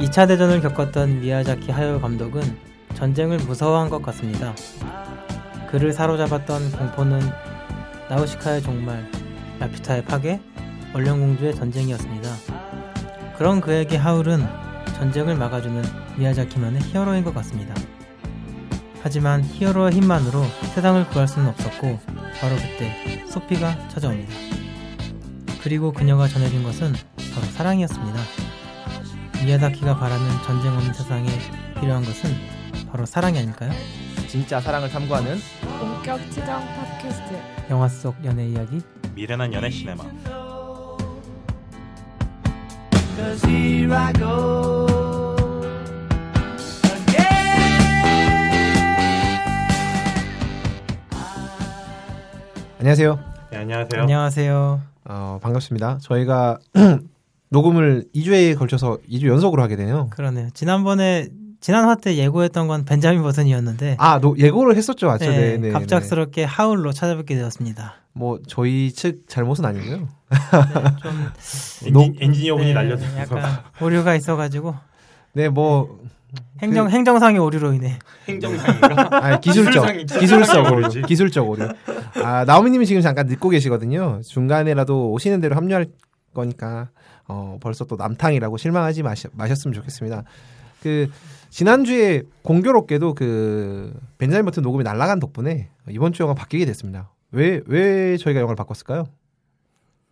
이차 대전을 겪었던 미야자키 하요 감독은 전쟁을 무서워한 것 같습니다. 그를 사로잡았던 공포는 나우시카의 종말, 라피타의 파괴, 얼령공주의 전쟁이었습니다. 그런 그에게 하울은 전쟁을 막아주는 미야자키만의 히어로인 것 같습니다. 하지만 히어로의 힘만으로 세상을 구할 수는 없었고 바로 그때 소피가 찾아옵니다. 그리고 그녀가 전해준 것은 바로 사랑이었습니다. 미야자키가 바라는 전쟁 없는 세상에 필요한 것은 바로 사랑이 아닐까요? 진짜 사랑을 탐구하는 본격 치정 팟캐스트 영화 속 연애 이야기 미련한 연애 시네마 안녕하세요. 네, 안녕하세요. 안녕하세요. 어, 반갑습니다. 저희가 녹음을 2주에 걸쳐서 2주 연속으로 하게 되네요. 그러네요. 지난번에 지난 화 때 예고했던 건 벤자민 버튼이었는데 아, 노, 예고를 했었죠, 맞죠? 네, 네, 네, 갑작스럽게 하울로 찾아뵙게 되었습니다. 네. 뭐 저희 측 잘못은 아니고요. 네, 좀 엔진, 엔지니어분이 네, 날려줘서 약간 오류가 있어가지고 네, 뭐 행정 행정상의 오류로 인해 행정상인가? 아, 기술적 기술상이- 기술적으로 기술상이 기술적으로. 아, 나오미님이 지금 잠깐 늦고 계시거든요. 중간에라도 오시는 대로 합류할 거니까 어, 벌써 또 남탕이라고 실망하지 마시, 마셨으면 좋겠습니다. 그 지난주에 공교롭게도 그 벤자민 버튼 녹음이 날아간 덕분에 이번 주 영화 바뀌게 됐습니다. 왜 왜 저희가 영화를 바꿨을까요?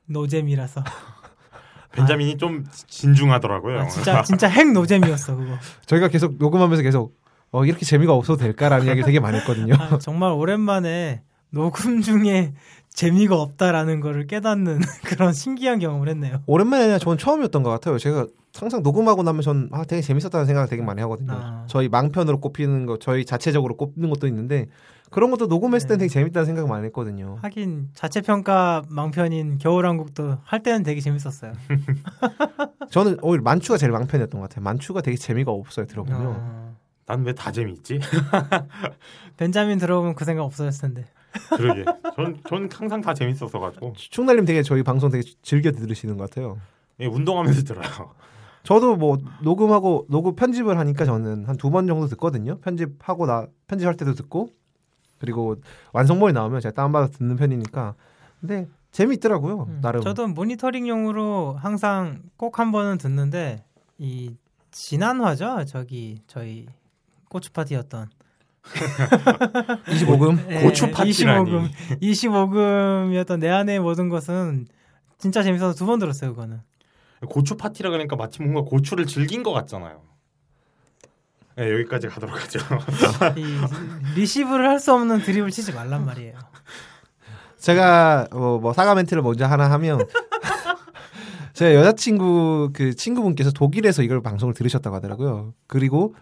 노잼이라서 벤자민이 좀 진중하더라고요. 아, 진짜 진짜 핵 노잼이었어 그거. 저희가 계속 녹음하면서 계속 어, 이렇게 재미가 없어도 될까라는 이야기를 되게 많이 했거든요. 아, 정말 오랜만에 녹음 중에 재미가 없다라는 거를 깨닫는 그런 신기한 경험을 했네요. 오랜만에 아니라 저는 처음이었던 것 같아요. 제가 항상 녹음하고 나면 전 아, 되게 재밌었다는 생각을 되게 많이 하거든요. 아. 저희 망편으로 꼽히는 거, 저희 자체적으로 꼽는 것도 있는데 그런 것도 녹음했을 땐 네. 되게 재밌다는 생각을 많이 했거든요. 하긴 자체 평가 망편인 겨울왕국도 할 때는 되게 재밌었어요. 저는 오히려 만추가 제일 망편이었던 것 같아요. 만추가 되게 재미가 없어요. 들어보면. 어, 난왜 다 재미있지? 벤자민 들어보면 그 생각 없어졌을 텐데. 그러게. 전, 전 항상 다 재밌었어가지고 충날님 되게 저희 방송 되게 즐겨 들으시는 것 같아요. 예, 운동하면서 들어요. 저도 뭐 녹음하고 녹음 편집을 하니까 저는 한 두 번 정도 듣거든요. 편집하고 나 편집할 때도 듣고 그리고 완성본이 나오면 제가 다운받아 듣는 편이니까 근데 재미있더라고요. 음, 나름. 저도 모니터링용으로 항상 꼭 한 번은 듣는데 이 지난 화죠. 저기 저희 고추 파티였던 25금 네, 고추 파티라니. 25금 25금이었던 내 안의 모든 것은 진짜 재밌어서 두 번 들었어요. 그거는. 고추 파티라 그러니까 마치 뭔가 고추를 즐긴 것 같잖아요. 네, 여기까지 가도록 하죠. 이 리시브를 할 수 없는 드립을 치지 말란 말이에요. 제가 뭐, 뭐 사과 멘트를 먼저 하나 하면 제 여자친구 그 친구분께서 독일에서 이걸 방송을 들으셨다고 하더라고요. 그리고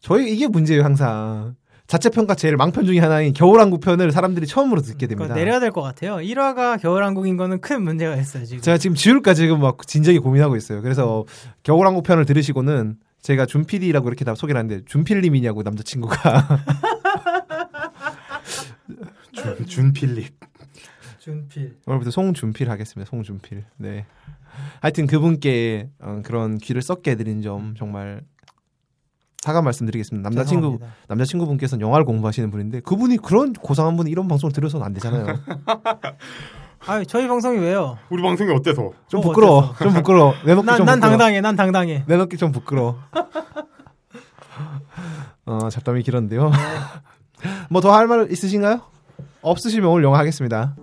저희 이게 문제예요 항상 자체 평가 제일 망편 중에 하나인 겨울왕국 편을 사람들이 처음으로 듣게 됩니다. 내려야 될 것 같아요. 1화가 겨울왕국인 거는 큰 문제가 있어요 지금. 제가 지금 지울까 지금 막 진작에 고민하고 있어요. 그래서 겨울왕국 편을 들으시고는 제가 준PD라고 이렇게 다 소개를 하는데 준필님이냐고 남자친구가 준, 준필립. 준필. 오늘부터 송준필 하겠습니다. 송준필. 네. 하여튼 그분께 어, 그런 귀를 썩게 해드린 점 정말 사과 말씀드리겠습니다. 남자친구 죄송합니다. 남자친구분께서는 영화를 공부하시는 분인데 그분이 그런 고상한 분이 이런 방송을 들어서는 안 되잖아요. 아 저희 방송이 왜요? 우리 방송이 어때서? 좀 어, 부끄러워. 어때서? 좀 부끄러워. 내놓기 난, 좀 난 부끄러워. 당당해. 난 당당해. 내놓기 좀 부끄러워. 어, 잡담이 길었는데요. 뭐 더 할 말 있으신가요? 없으시면 오늘 영화 하겠습니다.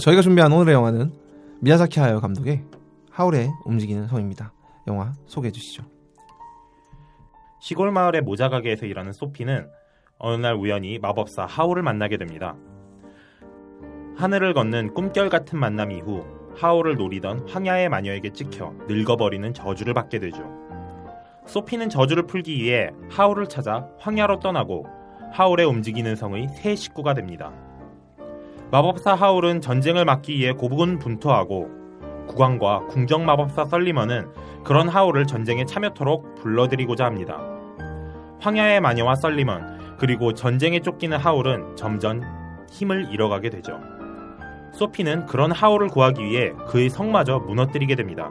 저희가 준비한 오늘의 영화는 미야자키 하야 감독의 하울의 움직이는 성입니다. 영화 소개해 주시죠. 시골 마을의 모자 가게에서 일하는 소피는 어느 날 우연히 마법사 하울을 만나게 됩니다. 하늘을 걷는 꿈결 같은 만남 이후 하울을 노리던 황야의 마녀에게 찍혀 늙어버리는 저주를 받게 되죠. 소피는 저주를 풀기 위해 하울을 찾아 황야로 떠나고 하울의 움직이는 성의 새 식구가 됩니다. 마법사 하울은 전쟁을 막기 위해 고군분투하고 국왕과 궁정 마법사 썰리먼은 그런 하울을 전쟁에 참여토록 불러들이고자 합니다. 황야의 마녀와 썰리먼 그리고 전쟁에 쫓기는 하울은 점점 힘을 잃어가게 되죠. 소피는 그런 하울을 구하기 위해 그의 성마저 무너뜨리게 됩니다.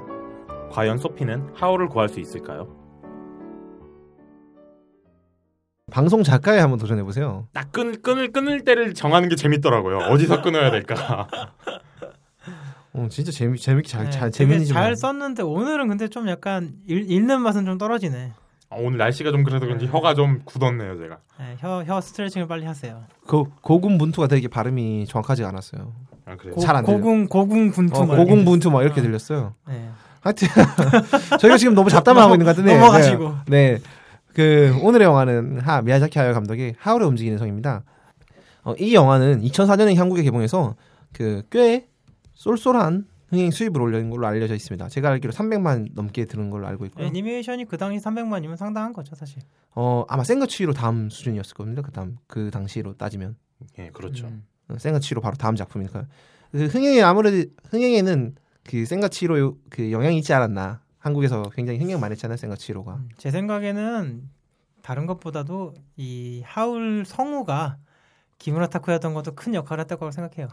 과연 소피는 하울을 구할 수 있을까요? 방송 작가에 한번 도전해 보세요. 딱 끊을 끊을 끊을 때를 정하는 게 재밌더라고요. 어디서 끊어야 될까? 어, 진짜 재미 재밌게 잘, 네, 잘잘 썼는데 오늘은 근데 좀 약간 읽, 읽는 맛은 좀 떨어지네. 아, 오늘 날씨가 좀 그래서 그런지 혀가 좀 굳었네요, 제가. 네, 혀, 혀 스트레칭을 빨리 하세요. 그 고군분투가 되게 발음이 정확하지 않았어요. 아, 그래요. 고, 잘안 들려. 고궁 고궁 분투 어, 막 고군분투 막 이렇게 어. 들렸어요. 네. 하여튼 저희가 지금 너무 잡담을 하고 있는 것 같은데 넘어가시고. 네. 네. 그 오늘의 영화는 하 미야자키 하야 감독의 하울의 움직이는 성입니다. 어, 이 영화는 2004년에 한국에 개봉해서 그 꽤 쏠쏠한 흥행 수입을 올린 걸로 알려져 있습니다. 제가 알기로 300만 넘게 드는 걸로 알고 있고요. 애니메이션이 그 당시 300만이면 상당한 거죠, 사실. 어 아마 생가치로 다음 수준이었을 겁니다. 그 다음 그 당시로 따지면 예, 그렇죠. 음. 어, 생가치로 바로 다음 작품이니까 그 흥행에 아무래도 흥행에는 그 생가치로 그 영향이 있지 않았나. 한국에서 굉장히 흥행 많이 했잖아요, 생가치로가. 음, 제 생각에는 다른 것보다도 이 하울 성우가 기무라 타쿠였던 것도 큰 역할을 했다고 생각해요.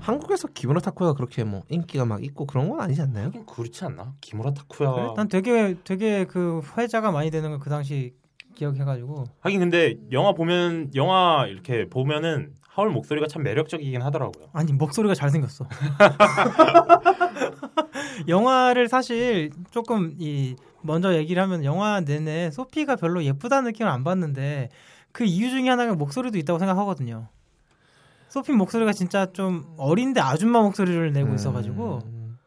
한국에서 기브노 타코가 그렇게 뭐 인기가 막 있고 그런 건 아니지 않나요? 하긴 그렇지 않나? 기무라 타쿠야. 그래? 난 되게 되게 그 회자가 많이 되는 걸 그 당시 기억해가지고 하긴 근데 영화 보면 영화 이렇게 보면은 하울 목소리가 참 매력적이긴 하더라고요. 아니 목소리가 잘 생겼어. 영화를 사실 조금 이 먼저 얘기를 하면 영화 내내 소피가 별로 예쁘다는 느낌을 안 받는데 그 이유 중에 하나가 목소리도 있다고 생각하거든요. 소피 목소리가 진짜 좀 어린데 아줌마 목소리를 내고 있어가지고 음,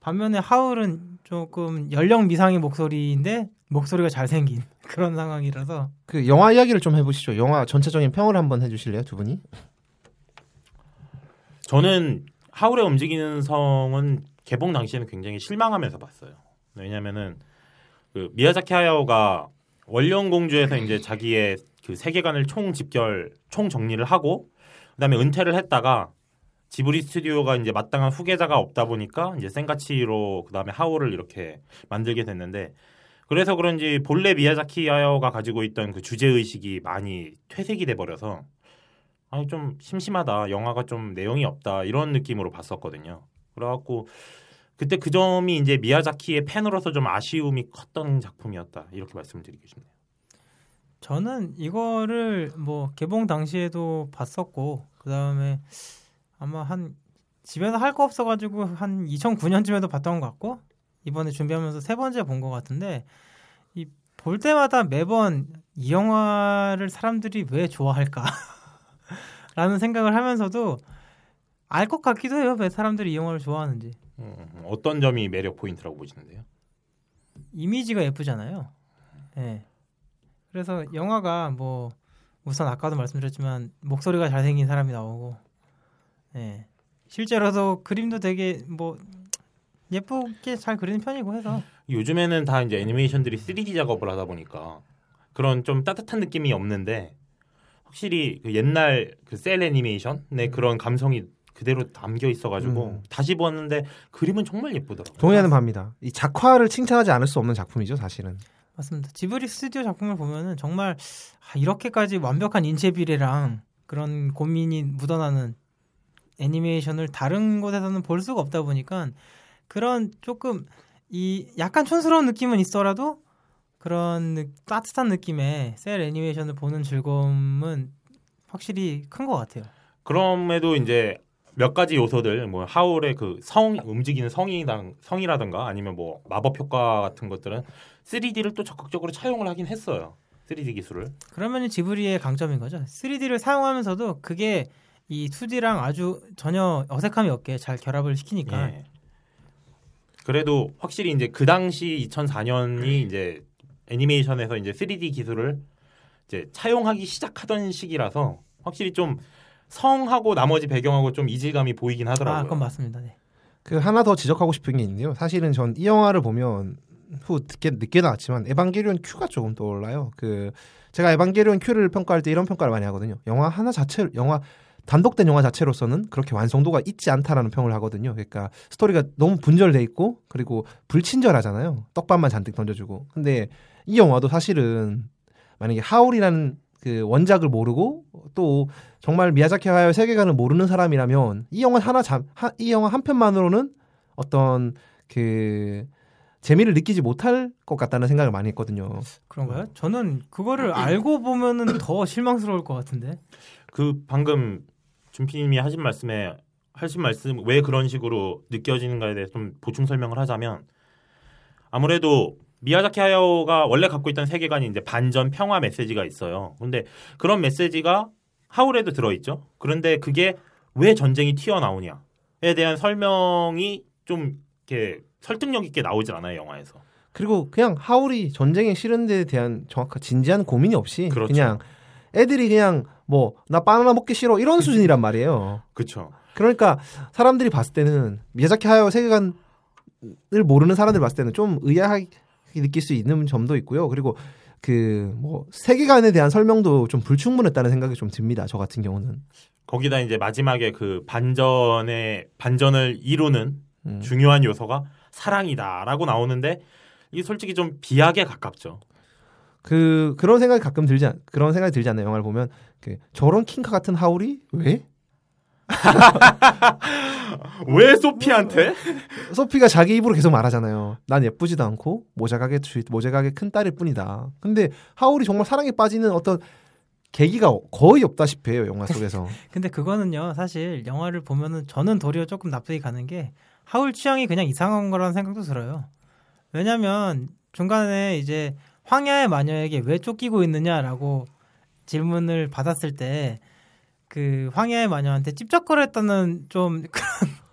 반면에 하울은 조금 연령 미상의 목소리인데 목소리가 잘생긴 그런 상황이라서 그 영화 이야기를 좀 해보시죠. 영화 전체적인 평을 한번 해주실래요, 두 분이? 저는 하울의 움직이는 성은 개봉 당시에는 굉장히 실망하면서 봤어요. 왜냐면은 그 미야자키 하야오가 원령 공주에서 이제 자기의 그 세계관을 총 집결, 총 정리를 하고 그다음에 은퇴를 했다가 지브리 스튜디오가 이제 마땅한 후계자가 없다 보니까 이제 센가치로 그다음에 하울을 이렇게 만들게 됐는데 그래서 그런지 본래 미야자키 하야오가 가지고 있던 그 주제 의식이 많이 퇴색이 돼 버려서 아니 좀 심심하다 영화가 좀 내용이 없다 이런 느낌으로 봤었거든요. 그래갖고 그때 그 점이 이제 미야자키의 팬으로서 좀 아쉬움이 컸던 작품이었다 이렇게 말씀드리고 싶네요. 저는 이거를 뭐 개봉 당시에도 봤었고 그 다음에 아마 한 집에서 할 거 없어가지고 한 2009년쯤에도 봤던 것 같고 이번에 준비하면서 세 번째 본 것 같은데 이 볼 때마다 매번 이 영화를 사람들이 왜 좋아할까 라는 생각을 하면서도 알 것 같기도 해요 왜 사람들이 이 영화를 좋아하는지 음, 어떤 점이 매력 포인트라고 보시는데요? 이미지가 예쁘잖아요. 예. 그래서 영화가 뭐 우선 아까도 말씀드렸지만 목소리가 잘생긴 사람이 나오고, 예. 실제로도 그림도 되게 뭐 예쁘게 잘 그리는 편이고 해서 요즘에는 다 이제 애니메이션들이 3D 작업을 하다 보니까 그런 좀 따뜻한 느낌이 없는데 확실히 그 옛날 그 셀 애니메이션의 그런 감성이 그대로 담겨 있어가지고 음. 다시 보았는데 그림은 정말 예쁘더라고요. 동의하는 바입니다. 이 작화를 칭찬하지 않을 수 없는 작품이죠, 사실은. 맞습니다. 지브리 스튜디오 작품을 보면은 정말 아, 이렇게까지 완벽한 인체 비례랑 그런 고민이 묻어나는 애니메이션을 다른 곳에서는 볼 수가 없다 보니까 그런 조금 이 약간 촌스러운 느낌은 있더라도 그런 느- 따뜻한 느낌의 셀 애니메이션을 보는 즐거움은 확실히 큰 것 같아요. 그럼에도 이제 몇 가지 요소들 뭐 하울의 그 성 움직이는 성이당 성이라든가 아니면 뭐 마법 효과 같은 것들은 3D를 또 적극적으로 차용을 하긴 했어요. 3D 기술을. 그러면 지브리의 강점인 거죠. 3D를 사용하면서도 그게 이 2D랑 아주 전혀 어색함이 없게 잘 결합을 시키니까 예. 그래도 확실히 이제 그 당시 2004년이 이제 애니메이션에서 이제 3D 기술을 이제 차용하기 시작하던 시기라서 확실히 좀 성하고 나머지 배경하고 좀 이질감이 보이긴 하더라고요. 아, 그건 맞습니다. 네. 그 하나 더 지적하고 싶은 게 있는데요. 사실은 전 이 영화를 보면 후 늦게 늦게 나왔지만 에반게리온 Q가 조금 떠올라요. 그 제가 에반게리온 Q를 평가할 때 이런 평가를 많이 하거든요. 영화 하나 자체 영화 단독된 영화 자체로서는 그렇게 완성도가 있지 않다라는 평을 하거든요. 그러니까 스토리가 너무 분절돼 있고 그리고 불친절하잖아요. 떡밥만 잔뜩 던져주고. 근데 이 영화도 사실은 만약에 하울이라는 그 원작을 모르고 또 정말 미야자키 하야의 세계관을 모르는 사람이라면 이 영화 하나 잠, 하, 이 영화 한 편만으로는 어떤 그 재미를 느끼지 못할 것 같다는 생각을 많이 했거든요. 그런가요? 저는 그거를 알고 보면은 더 실망스러울 것 같은데. 그 방금 준피님이 하신 말씀에 하신 말씀 왜 그런 식으로 느껴지는가에 대해서 좀 보충 설명을 하자면 아무래도 미야자키 하야오가 원래 갖고 있던 세계관이 이제 반전 평화 메시지가 있어요. 근데 그런 메시지가 하울에도 들어있죠. 그런데 그게 왜 전쟁이 튀어나오냐에 대한 설명이 좀 이렇게 설득력 있게 나오질 않아요 영화에서. 그리고 그냥 하울이 전쟁에 싫은 데에 대한 정확한 진지한 고민이 없이 그 그렇죠. 냥 애들이 그냥 뭐 나 바나나 먹기 싫어 이런 수준이란 말이에요. 그렇죠. 그러니까 사람들이 봤을 때는 미야자키 하야오 세계관을 모르는 사람들 봤을 때는 좀 의아하게 느낄 수 있는 점도 있고요. 그리고 그 뭐 세계관에 대한 설명도 좀 불충분했다는 생각이 좀 듭니다. 저 같은 경우는. 거기다 이제 마지막에 그 반전의 반전을 이루는 음. 중요한 요소가 사랑이다라고 나오는데 이게 솔직히 좀 비약에 가깝죠. 그 그런 생각이 가끔 들지 않, 그런 생각이 들지 않나요? 영화를 보면 그 저런 킹카 같은 하울이 왜? 왜 소피한테? 소피가 자기 입으로 계속 말하잖아요. 난 예쁘지도 않고 모자가게 주 모자가게 큰 딸일 뿐이다. 근데 하울이 정말 사랑에 빠지는 어떤 계기가 거의 없다시피 해요 영화 속에서. 근데 그거는요, 사실 영화를 보면은 저는 도리어 조금 납득이 가는 게 하울 취향이 그냥 이상한 거라는 생각도 들어요. 왜냐면 중간에 이제 황야의 마녀에게 왜 쫓기고 있느냐라고 질문을 받았을 때 그 황야의 마녀한테 찝쩍거렸다는 좀 그런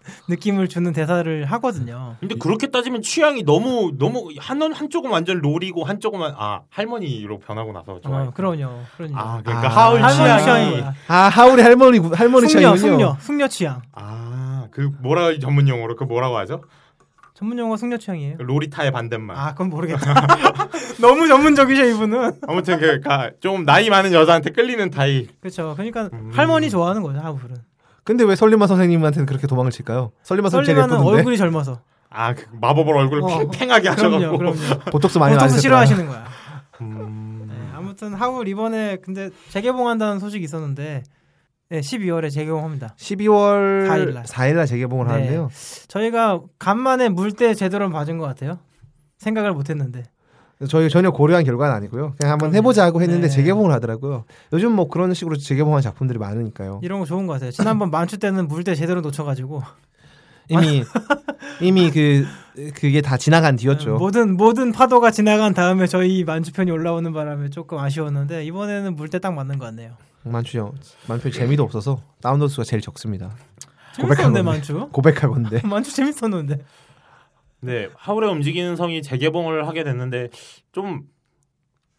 느낌을 주는 대사를 하거든요. 근데 그렇게 따지면 취향이 너무 너무 한 한쪽은 완전 롤이고 한쪽은 아 할머니로 변하고 나서 좋아. 어, 그럼요. 그럼요. 아 그러니까 아, 하울 할머니 취향이 취향이 아 하울이 할머니 할머니 숙녀, 취향이군요. 숙녀, 숙녀 취향. 아 그 뭐라 전문 용어로 그 뭐라고 하죠? 전문 용어 숙녀 취향이에요. 로리타의 반대말. 아, 그건 모르겠다. 너무 전문적이죠, 이분은. 아무튼 그러니까 좀 나이 많은 여자한테 끌리는 타입. 그렇죠. 그러니까 음. 할머니 좋아하는 거죠, 하울은. 근데 왜 설리마 선생님한테는 그렇게 도망을 칠까요? 설리마 선생님 제일 설리마는 예쁘던데 얼굴이 젊어서. 아, 그 마법을 얼굴 어. 팽팽하게 하셔갖고. 그럼요, 그럼요. 보톡스 많이 맞으셨더라. 싫어하시는 거야. 음. 네, 아무튼 하울 이번에 근데 재개봉한다는 소식이 있었는데 네, 12월에 재개봉합니다. 12월 4일 4일 날. 날 재개봉을 네. 하는데요. 저희가 간만에 물때 제대로 맞은 것 같아요. 생각을 못했는데. 저희 전혀 고려한 결과는 아니고요. 그냥 한번 그럼요. 해보자 하고 했는데 네. 재개봉을 하더라고요. 요즘 뭐 그런 식으로 재개봉한 작품들이 많으니까요. 이런 거 좋은 것 같아요. 지난번 만추 때는 물때 제대로 놓쳐가지고 이미 이미 그 그게 다 지나간 뒤였죠. 모든 모든 파도가 지나간 다음에 저희 만주편이 올라오는 바람에 조금 아쉬웠는데 이번에는 물때 딱 맞는 것 같네요. 만추요. 만추 재미도 없어서 다운로드 수가 제일 적습니다. 재밌었는데 건데. 만추. 고백하건데. 만추 재밌었는데. 네, 하울의 움직이는 성이 재개봉을 하게 됐는데 좀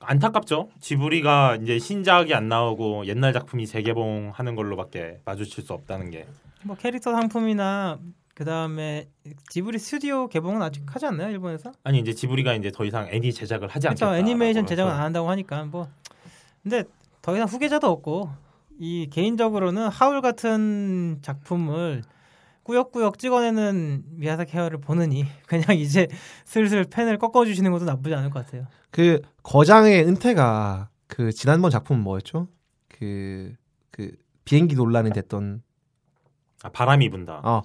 안타깝죠. 지브리가 이제 신작이 안 나오고 옛날 작품이 재개봉하는 걸로밖에 마주칠 수 없다는 게. 뭐 캐릭터 상품이나 그 다음에 지브리 스튜디오 개봉은 아직 하지 않나요 일본에서? 아니 이제 지브리가 이제 더 이상 애니 제작을 하지 않겠다. 그렇죠 애니메이션 제작은 안 한다고 하니까 뭐 근데 더 이상 후계자도 없고 이 개인적으로는 하울 같은 작품을 꾸역꾸역 찍어내는 미야사키 하야를 보느니 그냥 이제 슬슬 펜을 꺾어주시는 것도 나쁘지 않을 것 같아요. 그 거장의 은퇴가 그 지난번 작품 뭐였죠? 그, 그 비행기 논란이 됐던 아, 바람이 분다. 어,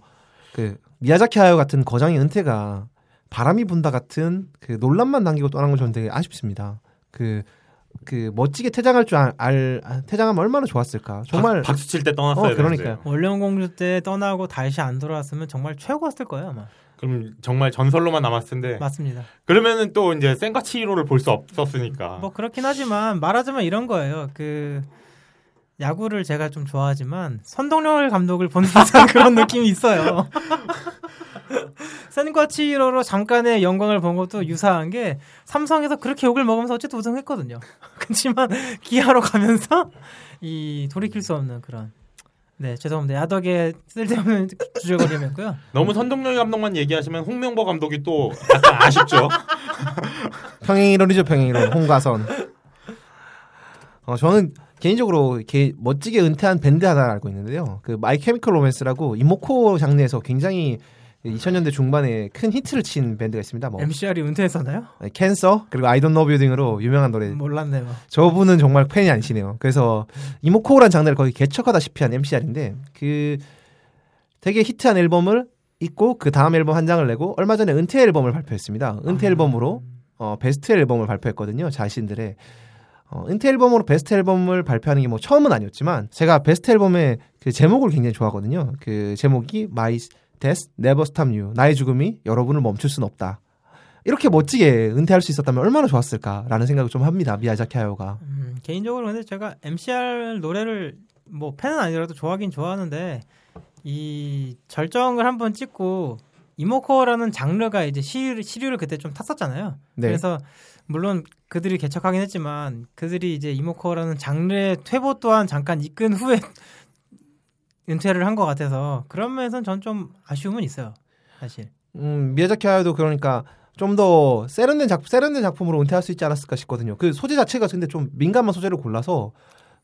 그 미야자키 하야 같은 거장의 은퇴가 바람이 분다 같은 그 논란만 남기고 떠난 건 저는 되게 아쉽습니다. 그, 그 멋지게 퇴장할 줄 알, 알 퇴장하면 얼마나 좋았을까. 정말 박, 수 칠 때 떠났어야 어, 그러니까요. 되는데. 원령 공주 때 떠나고 다시 안 돌아왔으면 정말 최고였을 거예요 아마. 그럼 정말 전설로만 남았을 텐데. 맞습니다. 그러면은 또 이제 센가치히로를 볼 수 없었으니까. 뭐 그렇긴 하지만 말하자면 이런 거예요. 그 야구를 제가 좀 좋아하지만 선동열 감독을 보는 듯한 그런 느낌이 있어요. 센과 치히로로 잠깐의 영광을 본 것도 유사한 게 삼성에서 그렇게 욕을 먹으면서 어쨌든 우승했거든요. 그렇지만 기아로 가면서 이 돌이킬 수 없는 그런 네 죄송합니다 야덕에 쓸데없는 주저거림이었고요. 너무 선동열 감독만 얘기하시면 홍명보 감독이 또 약간 아쉽죠. 평행이론이죠 평행이론 홍가선. 어 저는 개인적으로 개, 멋지게 은퇴한 밴드 하나 알고 있는데요. 그 마이 케미컬 로맨스라고 emocore 장르에서 굉장히 2000년대 중반에 큰 히트를 친 밴드가 있습니다. 뭐 MCR이 은퇴했었나요? 캔서 그리고 I Don't Know You 등으로 유명한 노래. 몰랐네요. 저분은 정말 팬이 아니시네요. 그래서 이모코란 장르를 거의 개척하다시피 한 MCR인데 그 되게 히트한 앨범을 있고 그 다음 앨범 한 장을 내고 얼마 전에 은퇴 앨범을 발표했습니다. 은퇴 앨범으로 어, 베스트 앨범을 발표했거든요. 자신들의 어, 은퇴 앨범으로 베스트 앨범을 발표하는 게 뭐 처음은 아니었지만 제가 베스트 앨범의 그 제목을 굉장히 좋아하거든요. 그 제목이 My Death Never Stop You 나의 죽음이 여러분을 멈출 순 없다. 이렇게 멋지게 은퇴할 수 있었다면 얼마나 좋았을까라는 생각을 좀 합니다. 미야자키 하요가. 음, 개인적으로 근데 제가 MCR 노래를 뭐 팬은 아니라도 좋아하긴 좋아하는데 이 절정을 한번 찍고 이모코어라는 장르가 이제 시류, 시류를 그때 좀 탔었잖아요. 네. 그래서 물론 그들이 개척하긴 했지만 그들이 이제 이모코어라는 장르의 퇴보 또한 잠깐 이끈 후에 은퇴를 한 것 같아서 그런 면에서는 전 좀 아쉬움은 있어요. 사실. 음, 미야자키 하야도 그러니까 좀 더 세련된 작 세련된 작품으로 은퇴할 수 있지 않았을까 싶거든요. 그 소재 자체가 근데 좀 민감한 소재를 골라서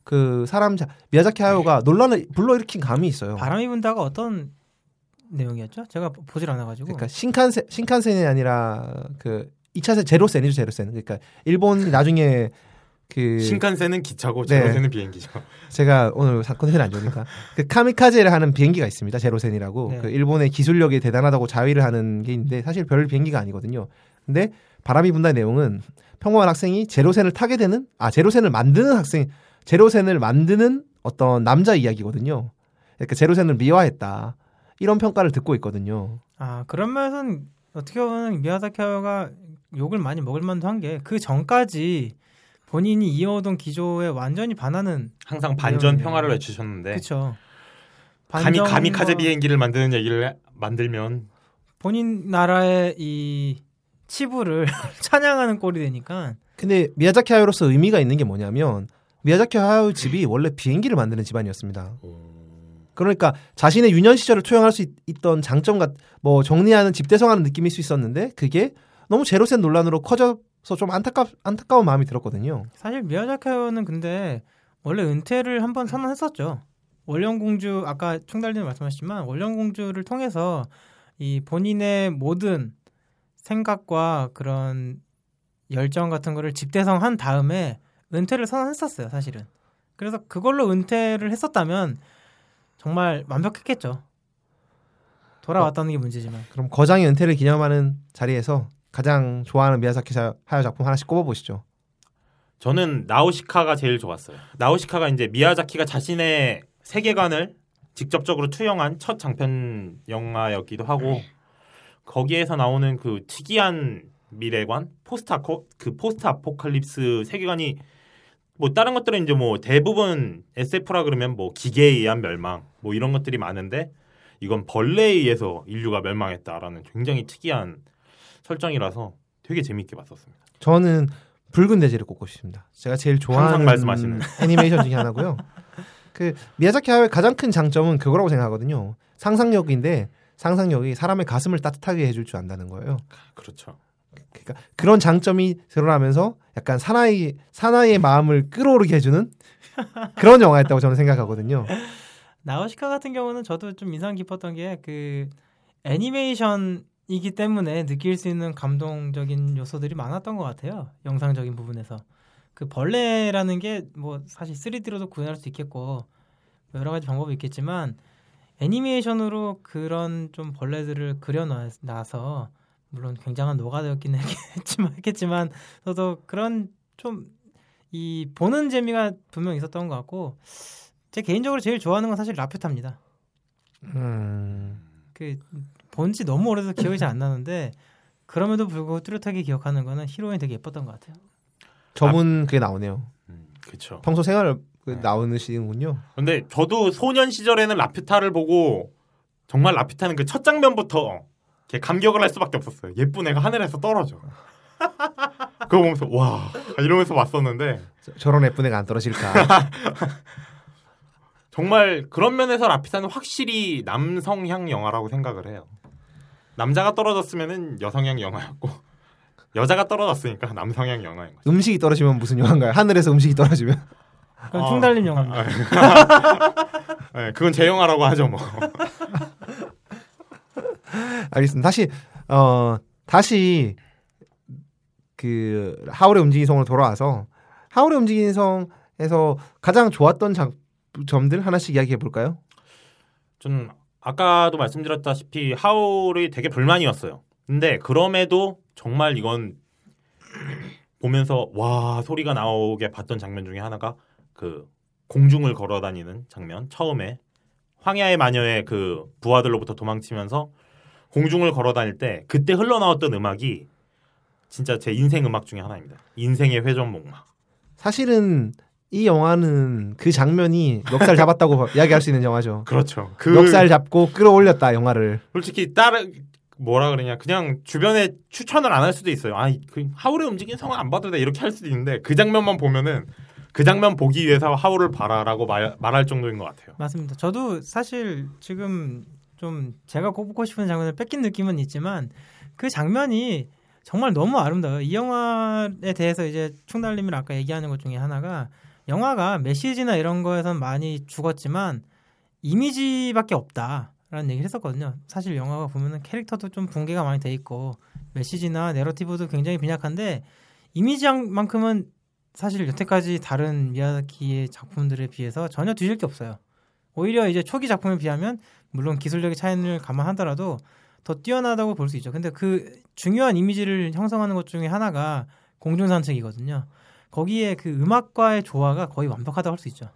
그 사람 자, 미야자키 하야가 논란을 불러일으킨 감이 있어요. 바람이 분다가 어떤 내용이었죠? 제가 보질 않아가지고. 그러니까 신칸센 신칸센이 아니라 그 2차선 제로센이죠 제로센. 그러니까 일본 나중에 그 신칸센은 기차고 네. 제로센은 비행기죠. 제가 오늘 사건이 안 좋으니까 그 카미카제를 하는 비행기가 있습니다. 제로센이라고. 네. 그 일본의 기술력이 대단하다고 자위를 하는 게 있는데 사실 별 비행기가 아니거든요. 근데 바람이 분다의 내용은 평범한 학생이 제로센을 타게 되는 아 제로센을 만드는 학생 제로센을 만드는 어떤 남자 이야기거든요. 그러니까 제로센을 미화했다. 이런 평가를 듣고 있거든요. 아 그런 면에서는 어떻게 보면 미야자키 하야가 욕을 많이 먹을 만도 한 게 그 전까지 본인이 이어오던 기조에 완전히 반하는 항상 반전. 평화를 외치셨는데 그렇죠. 감히 가미카제 비행기를 만드는 얘기를 만들면 본인 나라의 이 치부를 찬양하는 꼴이 되니까 근데 미야자키 하야로서 의미가 있는 게 뭐냐면 미야자키 하야의 집이 원래 비행기를 만드는 집안이었습니다. 그러니까 자신의 유년 시절을 투영할 수 있, 던 장점 같, 뭐 정리하는 집대성하는 느낌일 수 있었는데 그게 너무 제로센 논란으로 커져 서 좀 안타깝 안타까운 마음이 들었거든요. 사실 미야자키 하야는 근데 원래 은퇴를 한번 선언했었죠. 원령공주 아까 총달님 말씀하셨지만 원령공주를 통해서 이 본인의 모든 생각과 그런 열정 같은 거를 집대성한 다음에 은퇴를 선언했었어요, 사실은. 그래서 그걸로 은퇴를 했었다면 정말 완벽했겠죠. 돌아왔다는 게 문제지만. 그럼 거장의 은퇴를 기념하는 자리에서 가장 좋아하는 미야자키 하야 작품 하나씩 꼽아 보시죠. 저는 나우시카가 제일 좋았어요. 나우시카가 이제 미야자키가 자신의 세계관을 직접적으로 투영한 첫 장편 영화였기도 하고 거기에서 나오는 그 특이한 미래관 post 아코 그 post-apocalypse 세계관이 뭐 다른 것들은 이제 뭐 대부분 SF라 그러면 뭐 기계에 의한 멸망 뭐 이런 것들이 많은데 이건 벌레에 의해서 인류가 멸망했다라는 굉장히 특이한 설정이라서 되게 재밌게 봤었습니다. 저는 붉은 대지를 꼽고 싶습니다. 제가 제일 좋아하는 항상 말씀하시는. 애니메이션 중에 하나고요. 그 미야자키 하야의 가장 큰 장점은 그거라고 생각하거든요. 상상력인데 상상력이 사람의 가슴을 따뜻하게 해줄 줄 안다는 거예요. 그렇죠. 그러니까 그런 장점이 드러나면서 약간 사나이 사나이의 마음을 끌어오르게 해주는 그런 영화였다고 저는 생각하거든요. 나우시카 같은 경우는 저도 좀 인상 깊었던 게 그 애니메이션 이기 때문에 느낄 수 있는 감동적인 요소들이 많았던 것 같아요. 영상적인 부분에서 그 벌레라는 게 뭐 사실 3D로도 구현할 수 있겠고 뭐 여러 가지 방법이 있겠지만 애니메이션으로 그런 좀 벌레들을 그려놔서 물론 굉장한 노가다였긴 했지만 했겠지만 저도 그런 좀 이 보는 재미가 분명 있었던 것 같고 제 개인적으로 제일 좋아하는 건 사실 라퓨타입니다. 음, 그 본지 너무 오래돼서 기억이 잘 안 나는데 그럼에도 불구하고 뚜렷하게 기억하는 거는 히로인이 되게 예뻤던 것 같아요. 저분 그게 나오네요. 음, 그렇죠. 평소 생활을 그 네. 나오시는군요. 근데 저도 소년 시절에는 라퓨타를 보고 정말 라퓨타는 그 첫 장면부터 이렇게 감격을 할 수밖에 없었어요. 예쁜 애가 하늘에서 떨어져. 그거 보면서 와 이러면서 봤었는데 저- 저런 예쁜 애가 안 떨어질까. 정말 그런 면에서 라퓨타는 확실히 남성향 영화라고 생각을 해요. 남자가 떨어졌으면은 여성향 영화였고 여자가 떨어졌으니까 남성향 영화인 거죠. 음식이 떨어지면 무슨 영화인가요? 하늘에서 음식이 떨어지면. 그건 아. 충달림 영화입니다. 네, 그건 제 영화라고 하죠 뭐. 알겠습니다. 다시 어 다시 그 하울의 움직이는 성으로 돌아와서 하울의 움직이는 성에서 가장 좋았던 작, 점들 하나씩 이야기해 볼까요? 좀 아까도 말씀드렸다시피 하울이 되게 불만이었어요. 근데 그럼에도 정말 이건 보면서 와 소리가 나오게 봤던 장면 중에 하나가 그 공중을 걸어다니는 장면. 처음에 황야의 마녀의 그 부하들로부터 도망치면서 공중을 걸어다닐 때 그때 흘러나왔던 음악이 진짜 제 인생 음악 중에 하나입니다. 인생의 회전목마. 사실은 이 영화는 그 장면이 멱살 잡았다고 이야기할 수 있는 영화죠. 그렇죠. 그 멱살 잡고 끌어올렸다 영화를. 솔직히 다른 뭐라 그러냐 그냥 주변에 추천을 안 할 수도 있어요. 아, 그 하울의 움직이는 성은 안 봐도 돼 이렇게 할 수도 있는데 그 장면만 보면은 그 장면 보기 위해서 하울을 봐라라고 말, 말할 정도인 것 같아요. 맞습니다. 저도 사실 지금 좀 제가 꼽고 싶은 장면을 뺏긴 느낌은 있지만 그 장면이 정말 너무 아름다워요. 이 영화에 대해서 이제 충달님이 아까 얘기하는 것 중에 하나가 영화가 메시지나 이런 거에선 많이 죽었지만 이미지밖에 없다라는 얘기를 했었거든요. 사실 영화가 보면은 캐릭터도 좀 붕괴가 많이 돼 있고 메시지나 내러티브도 굉장히 빈약한데 이미지만큼은 사실 여태까지 다른 미야자키의 작품들에 비해서 전혀 뒤질 게 없어요. 오히려 이제 초기 작품에 비하면 물론 기술력의 차이를 감안하더라도 더 뛰어나다고 볼 수 있죠. 근데 그 중요한 이미지를 형성하는 것 중에 하나가 공중산책이거든요. 거기에 그 음악과의 조화가 거의 완벽하다고 할 수 있죠.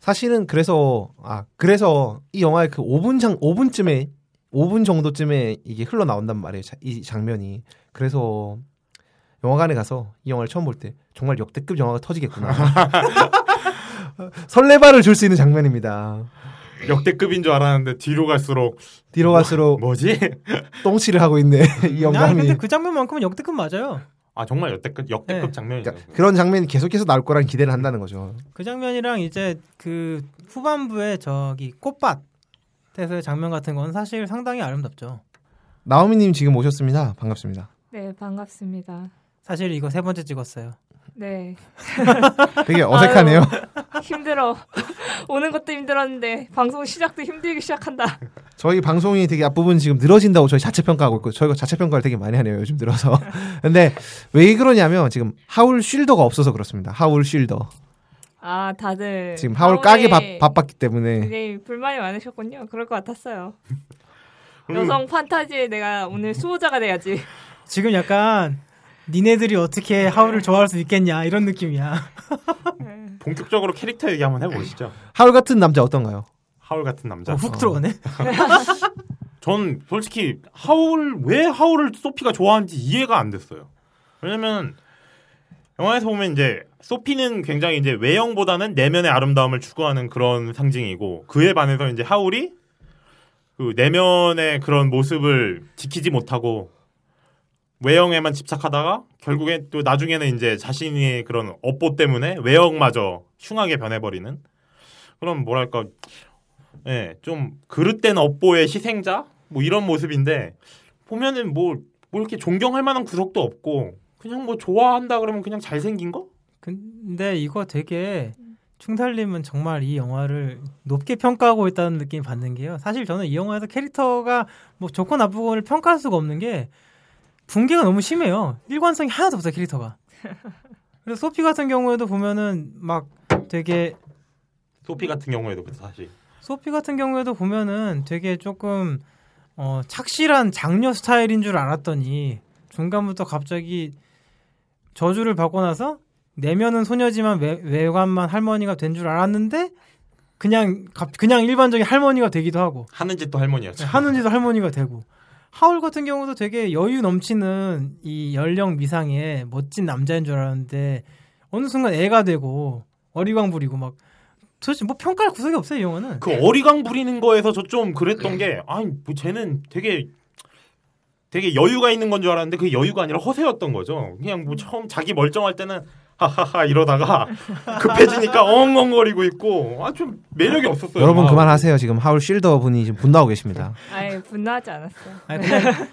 사실은 그래서 아 그래서 이 영화의 그 5분 장 5분쯤에 5분 정도쯤에 이게 흘러 나온단 말이에요. 자- 이 장면이. 그래서 영화관에 가서 이 영화를 처음 볼 때 정말 역대급 영화가 터지겠구나. 설레발을 줄 수 있는 장면입니다. 역대급인 줄 알았는데 뒤로 갈수록 뒤로 갈수록 뭐 지? 똥치를 하고 있네. 이 영감이. 근데 그 장면만큼은 역대급 맞아요. 아 정말 역대급 역대급 네. 장면이죠. 그러니까 그런 장면이 계속해서 나올 거란 기대를 한다는 거죠. 그 장면이랑 이제 그 후반부에 저기 꽃밭에서의 장면 같은 건 사실 상당히 아름답죠. 나오미님 지금 오셨습니다. 반갑습니다. 네, 반갑습니다. 사실 이거 세 번째 찍었어요. 네, 되게 어색하네요. 힘들어. 오는 것도 힘들었는데 방송 시작도 힘들기 시작한다. 저희 방송이 되게 앞부분 지금 늘어진다고 저희 자체 평가하고 있고 저희가 자체 평가를 되게 많이 하네요 요즘 들어서. 근데 왜 그러냐면 지금 하울 쉴더가 없어서 그렇습니다. 하울 쉴더. 아, 다들 지금 하울 까기 바, 바빴기 때문에 굉장히 불만이 많으셨군요. 그럴 것 같았어요. 그리고 여성 판타지에 내가 오늘 수호자가 돼야지. 지금 약간 니네들이 어떻게 하울을 좋아할 수 있겠냐 이런 느낌이야. 본격적으로 캐릭터 얘기 한번 해보시죠. 하울 같은 남자 어떤가요? 하울 같은 남자. 어, 훅 들어오네. 전 솔직히 하울 왜 하울을 소피가 좋아하는지 이해가 안 됐어요. 왜냐면 영화에서 보면 이제 소피는 굉장히 이제 외형보다는 내면의 아름다움을 추구하는 그런 상징이고 그에 반해서 이제 하울이 그 내면의 그런 모습을 지키지 못하고 외형에만 집착하다가 결국에 또 나중에는 이제 자신의 그런 업보 때문에 외형마저 흉하게 변해버리는 그런 뭐랄까 예, 좀 그릇된 업보의 희생자 뭐 이런 모습인데 보면은 뭐, 뭐 이렇게 존경할 만한 구석도 없고 그냥 뭐 좋아한다 그러면 그냥 잘생긴 거? 근데 이거 되게 충달님은 정말 이 영화를 높게 평가하고 있다는 느낌이 받는 게요. 사실 저는 이 영화에서 캐릭터가 뭐 좋고 나쁘고를 평가할 수가 없는 게 붕괴가 너무 심해요. 일관성이 하나도 없어요 캐릭터가. 그래서 소피 같은 경우에도 보면은 막 되게 소피 같은 경우에도 사실 소피 같은 경우에도 보면은 되게 조금 어, 착실한 장녀 스타일인 줄 알았더니 중간부터 갑자기 저주를 받고 나서 내면은 소녀지만 외, 외관만 할머니가 된 줄 알았는데 그냥 갑- 그냥 일반적인 할머니가 되기도 하고 하는 짓도 할머니였죠. 하는 짓도 할머니가 되고 하울 같은 경우도 되게 여유 넘치는 이 연령 미상의 멋진 남자인 줄 알았는데 어느 순간 애가 되고 어리광 부리고 막 도대체 뭐 평가할 구석이 없어요 이 영화는. 그 어리광 부리는 거에서 저 좀 그랬던 게 아니 뭐 쟤는 되게 되게 여유가 있는 건 줄 알았는데 그 여유가 아니라 허세였던 거죠. 그냥 뭐 처음 자기 멀쩡할 때는 하하하 이러다가 급해지니까 엉엉거리고 있고 아 좀 매력이 없었어요. 여러분 아, 그만하세요. 지금 하울 실더 분이 지금 분노하고 계십니다. 아예 분노하지 않았어요. 아니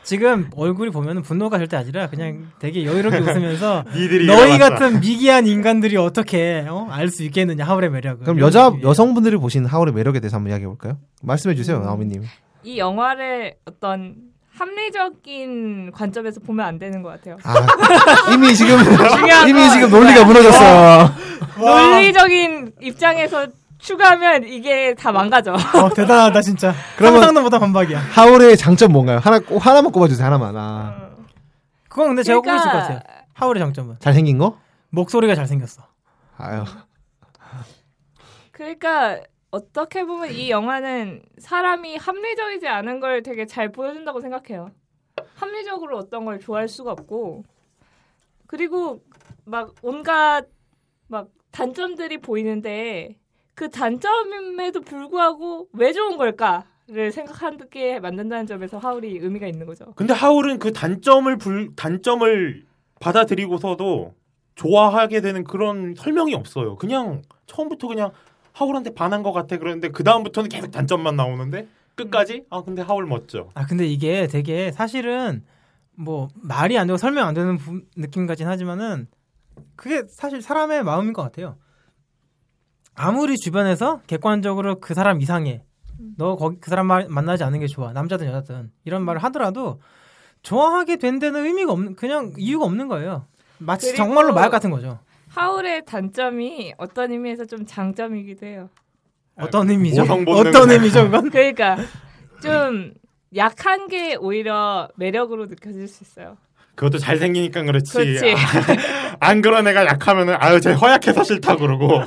지금 얼굴이 보면은 분노가 절대 아니라 그냥 되게 여유롭게 웃으면서 너희 일어났다. 같은 미개한 인간들이 어떻게 어? 알수 있겠느냐 하울의 매력을. 그럼 여자. 여성분들이 보신 하울의 매력에 대해서 한번 이야기해 볼까요? 말씀해 주세요, 음. 나오미님. 이 영화를 어떤 합리적인 관점에서 보면 안 되는 것 같아요. 아, 이미 지금 이미 건 지금 논리가 무너졌어요. 논리적인 입장에서 추가하면 이게 다 망가져. 어, 대단하다 진짜. 그러면- 상상도 못한 반박이야. 하울의 장점 뭔가요? 하나 꼭 하나만 꼽아주세요. 하나만. 아, 그건 근데 제가 그러니까 꼽을 수 있을 것 같아요. 하울의 장점은 잘생긴 거? 목소리가 잘생겼어. 아유, 그러니까 어떻게 보면 이 영화는 사람이 합리적이지 않은 걸 되게 잘 보여준다고 생각해요. 합리적으로 어떤 걸 좋아할 수가 없고 그리고 막 온갖 막 단점들이 보이는데 그 단점임에도 불구하고 왜 좋은 걸까를 생각하게 만든다는 점에서 하울이 의미가 있는 거죠. 근데 하울은 그 단점을 불 단점을 받아들이고서도 좋아하게 되는 그런 설명이 없어요. 그냥 처음부터 그냥 하울한테 반한 것 같아 그러는데 그 다음부터는 계속 단점만 나오는데 끝까지 아 근데 하울 멋져. 아 근데 이게 되게 사실은 뭐 말이 안 되고 설명 안 되는 부- 느낌 같긴 하지만은 그게 사실 사람의 마음인 것 같아요. 아무리 주변에서 객관적으로 그 사람 이상해. 너 거기 그 사람 말- 만나지 않는 게 좋아. 남자든 여자든 이런 말을 하더라도 좋아하게 된 데는 의미가 없는 그냥 이유가 없는 거예요. 마치 정말로 말 같은 거죠. 하울의 단점이 어떤 의미에서 좀 장점이기도 해요. 어떤 의미죠? 모성 본능. 어떤 의미죠, 그건? 그러니까 좀 약한 게 오히려 매력으로 느껴질 수 있어요. 그것도 잘생기니까 그렇지. 그렇지. 아, 안 그런 애가 약하면은 아유 쟤 허약해서 싫다 그러고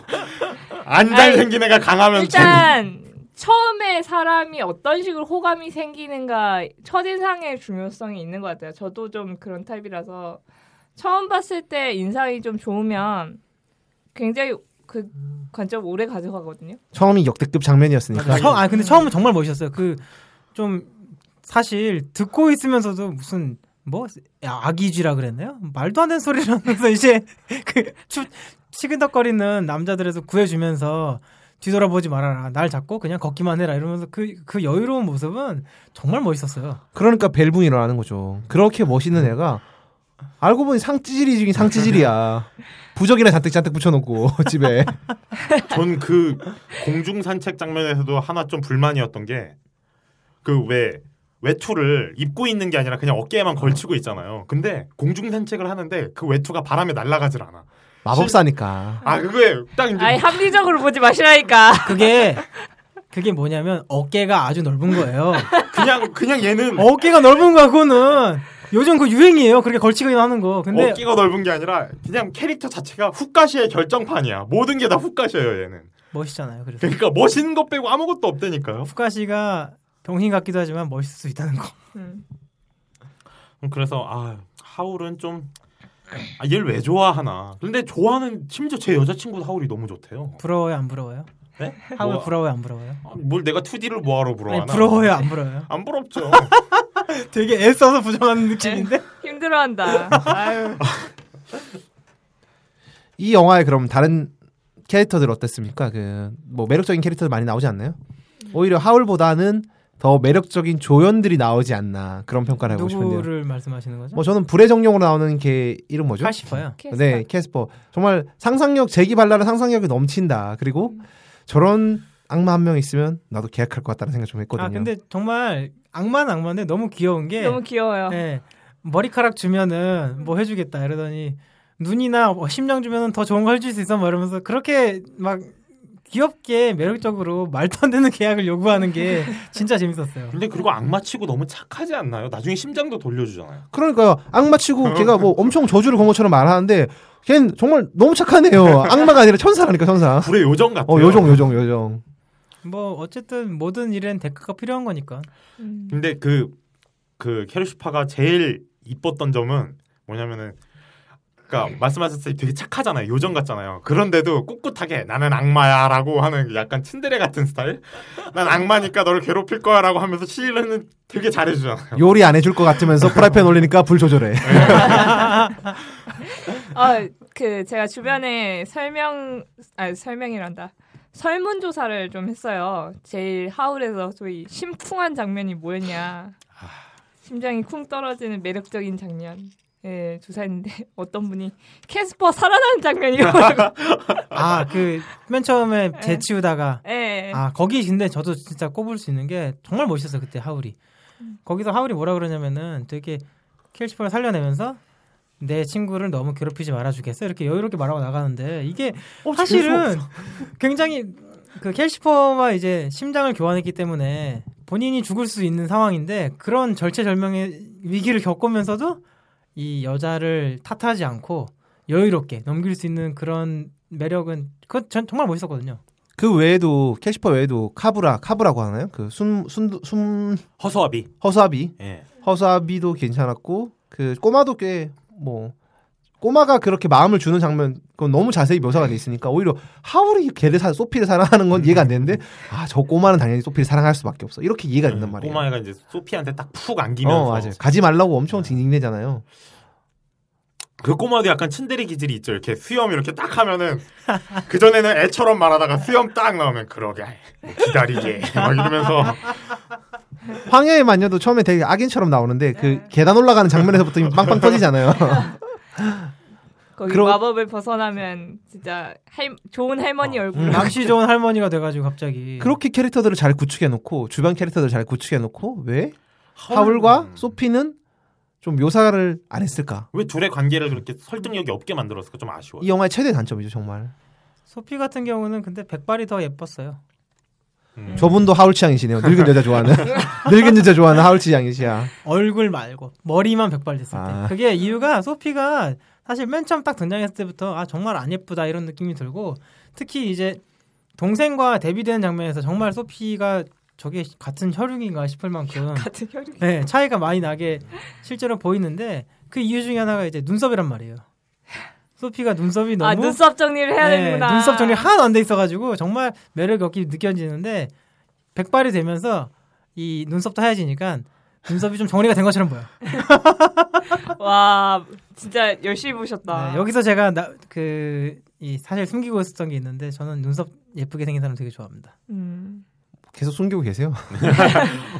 안 잘생긴 애가 강하면 쟤는 일단 처음에 사람이 어떤 식으로 호감이 생기는가 첫인상의 중요성이 있는 것 같아요. 저도 좀 그런 타입이라서 처음 봤을 때 인상이 좀 좋으면 굉장히 그 관점 오래 가져가거든요. 처음이 역대급 장면이었으니까. 처음, 아 근데 처음은 정말 멋있었어요. 그 좀 사실 듣고 있으면서도 무슨 뭐 야, 아기쥐라 그랬나요? 말도 안 되는 소리를 하면서 이제 그 추, 치근덕거리는 남자들에서 구해주면서 뒤돌아보지 말아라. 날 잡고 그냥 걷기만 해라. 이러면서 그, 그 여유로운 모습은 정말 멋있었어요. 그러니까 벨붕이 일어나는 거죠. 그렇게 멋있는 애가 알고 보니 상찌질이 중인 상찌질이야. 부적이나 잔뜩 잔뜩 붙여놓고 집에. 전 그 공중 산책 장면에서도 하나 좀 불만이었던 게 그 왜 외투를 입고 있는 게 아니라 그냥 어깨에만 걸치고 있잖아요. 근데 공중 산책을 하는데 그 외투가 바람에 날아가질 않아. 마법사니까. 아 그게 딱 이제 아예 합리적으로 보지 마시라니까. 그게 그게 뭐냐면 어깨가 아주 넓은 거예요. 그냥 그냥 얘는 어깨가 넓은 거야 그거는 요즘 그 유행이에요. 그렇게 걸치고 하는 거. 근데 어깨가 넓은 게 아니라 그냥 캐릭터 자체가 훅가시의 결정판이야. 모든 게 다 훅가시예요 얘는. 멋있잖아요. 그래서 그러니까 멋있는 것 빼고 아무것도 없다니까요. 후카 씨가 병신 같기도 하지만 멋있을 수 있다는 거. 음. 그래서 아 하울은 좀 아, 얘를 왜 좋아하나. 근데 좋아하는 심지어 제 여자친구도 하울이 너무 좋대요. 부러워요, 안 부러워요? 네? 하울 뭐, 부러워요, 안 부러워요? 아, 뭘 내가 2D를 뭐하러 부러워하나? 아니 부러워요, 안 부러워요? 안 부럽죠. 되게 애써서 부정하는 느낌인데. 힘들어한다. 아유. 이 영화에 그럼 다른 캐릭터들 어땠습니까? 그 뭐 매력적인 캐릭터들 많이 나오지 않나요? 오히려 하울보다는 더 매력적인 조연들이 나오지 않나 그런 평가를 해보고 싶은데요. 누구를 말씀하시는 거죠? 뭐 저는 불의 정령으로 나오는 걔 이름 뭐죠? 카시퍼요. 네, 캐스퍼. 정말 상상력 재기발랄한 상상력이 넘친다. 그리고 저런 악마 한 명 있으면 나도 계약할 것 같다는 생각 좀 했거든요. 아 근데 정말 악마는 악마인데 너무 귀여운 게 너무 귀여워요. 예, 머리카락 주면은 뭐 해주겠다 이러더니 눈이나 뭐 심장 주면은 더 좋은 거 해줄 수 있어 뭐 이러면서 그렇게 막 귀엽게 매력적으로 말도 안 되는 계약을 요구하는 게 진짜 재밌었어요. 근데 그리고 악마치고 너무 착하지 않나요? 나중에 심장도 돌려주잖아요. 그러니까요. 악마 치고 걔가 뭐 엄청 저주를 건 것처럼 말하는데 걔는 정말 너무 착하네요. 악마가 아니라 천사라니까 천사. 불의 요정 같아요. 어, 요정 요정 요정. 뭐 어쨌든 모든 일엔 대가가 필요한 거니까. 음. 근데 그, 그 캐르슈파가 제일 이뻤던 점은 뭐냐면은 그러니까 말씀하셨을 때 되게 착하잖아요. 요정 같잖아요. 그런데도 꿋꿋하게 나는 악마야라고 하는 약간 츤데레 같은 스타일. 난 악마니까 너를 괴롭힐 거야라고 하면서 실은 되게 잘해주잖아요. 요리 안 해줄 것 같으면서 프라이팬 올리니까 불 조절해. 아, 그 제가 주변에 설명 아 설명이란다. 설문조사를 좀 했어요. 제일 하울에서 소위 심쿵한 장면이 뭐였냐. 심장이 쿵 떨어지는 매력적인 장면. 예, 조사했는데 어떤 분이 캐스퍼 살아나는 장면이라고. 아그 맨 처음에 네. 재치우다가 예. 아 거기 근데 저도 진짜 꼽을 수 있는 게 정말 멋있었어요 그때 하울이 거기서 하울이 뭐라 그러냐면은 되게 켈시퍼를 살려내면서 내 친구를 너무 괴롭히지 말아주겠어 이렇게 여유롭게 말하고 나가는데 이게 사실은 굉장히 그 켈시퍼와 이제 심장을 교환했기 때문에 본인이 죽을 수 있는 상황인데 그런 절체절명의 위기를 겪으면서도 이 여자를 탓하지 않고 여유롭게 넘길 수 있는 그런 매력은 그건 전 정말 멋있었거든요. 그 외에도 캘시퍼 외에도 카브라 카브라고 하나요? 그숨숨숨 허수아비. 허수아비 예. 허수아비도 괜찮았고 그 꼬마도 꽤 뭐 꼬마가 그렇게 마음을 주는 장면 그건 너무 자세히 묘사가 돼 있으니까 오히려 하울이 걔를 사 소피를 사랑하는 건 이해가 안 되는데 아 저 꼬마는 당연히 소피를 사랑할 수밖에 없어 이렇게 이해가 된단 말이에요. 꼬마애가 이제 소피한테 딱 푹 안기면서 어 맞아요. 가지 말라고 엄청 징징대잖아요. 그 꼬마도 약간 츤데레 기질이 있죠. 이렇게 수염 이렇게 딱 하면은 그 전에는 애처럼 말하다가 수염 딱 나오면 그러게 뭐 기다리게 막 이러면서 황야의 마녀도 처음에 되게 악인처럼 나오는데 그 계단 올라가는 장면에서부터 빵빵 터지잖아요. 거기 그럼- 마법을 벗어나면 진짜 할, 좋은 할머니 얼굴. 음, 낚시 좋은 할머니가 돼가지고 갑자기 그렇게 캐릭터들을 잘 구축해 놓고 주변 캐릭터들을 잘 구축해 놓고 왜 하울과 음. 소피는 좀 묘사를 안 했을까? 왜 둘의 관계를 그렇게 설득력이 없게 만들었을까 좀 아쉬워요. 이 영화의 최대 단점이죠 정말. 소피 같은 경우는 근데 백발이 더 예뻤어요. 음. 저분도 하울 취향이시네요. 늙은 여자 좋아하는 늙은 여자 좋아하는 하울 취향이시야. 얼굴 말고 머리만 백발 됐을 때. 아. 그게 이유가 소피가 사실 맨 처음 딱 등장했을 때부터 아 정말 안 예쁘다 이런 느낌이 들고 특히 이제 동생과 데뷔되는 장면에서 정말 소피가 저게 같은 혈육인가 싶을 만큼 같은 혈육. 네, 차이가 많이 나게 실제로 보이는데 그 이유 중에 하나가 이제 눈썹이란 말이에요. 소피가 눈썹이 너무 아 눈썹 정리를 해야 네, 되는구나. 눈썹 정리 하나도 안 돼 있어가지고 정말 매력이 없게 느껴지는데 백발이 되면서 이 눈썹도 하얘지니까 눈썹이 좀 정리가 된 것처럼 보여. 와 진짜 열심히 보셨다. 네, 여기서 제가 그이 사실 숨기고 있었던 게 있는데 저는 눈썹 예쁘게 생긴 사람 되게 좋아합니다. 음. 계속 숨기고 계세요.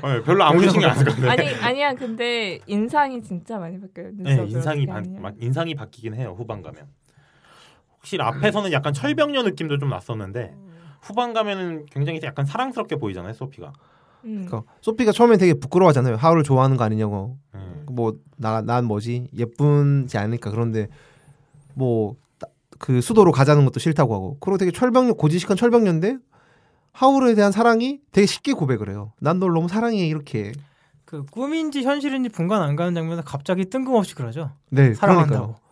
어, 별로 아무 신경 안 쓰거든요. 아니 아니야 근데 인상이 진짜 많이 바뀌어요. 네, 인상이 바, 인상이 바뀌긴 해요 후반 가면. 확실히 앞에서는 약간 철벽녀 느낌도 좀 났었는데 후반 가면은 굉장히 약간 사랑스럽게 보이잖아요 소피가. 음. 그러니까 소피가 처음엔 되게 부끄러워하잖아요. 하울을 좋아하는 거 아니냐고. 음. 뭐나 난 뭐지 예쁜지 않으니까 그런데 뭐 그 수도로 가자는 것도 싫다고 하고 그리고 되게 철벽녀 고지식한 철벽녀인데 하울에 대한 사랑이 되게 쉽게 고백을 해요. 난 널 너무 사랑해 이렇게. 그 꿈인지 현실인지 분간 안 가는 장면에서 갑자기 뜬금없이 그러죠. 네, 사랑한다고. 그러니까요.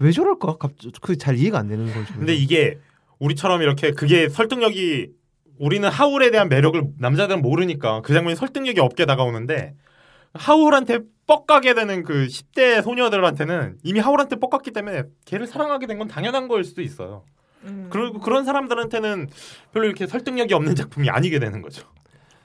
왜 저럴까? 그잘 이해가 안 되는 거죠. 근데 이게 우리처럼 이렇게 그게 설득력이 우리는 하울에 대한 매력을 남자들은 모르니까 그 장면이 설득력이 없게 다가오는데 하울한테 뻑가게 되는 그 10대 소녀들한테는 이미 하울한테 뻑갔기 때문에 걔를 사랑하게 된 건 당연한 걸 수도 있어요. 음. 그리고 그런 사람들한테는 별로 이렇게 설득력이 없는 작품이 아니게 되는 거죠.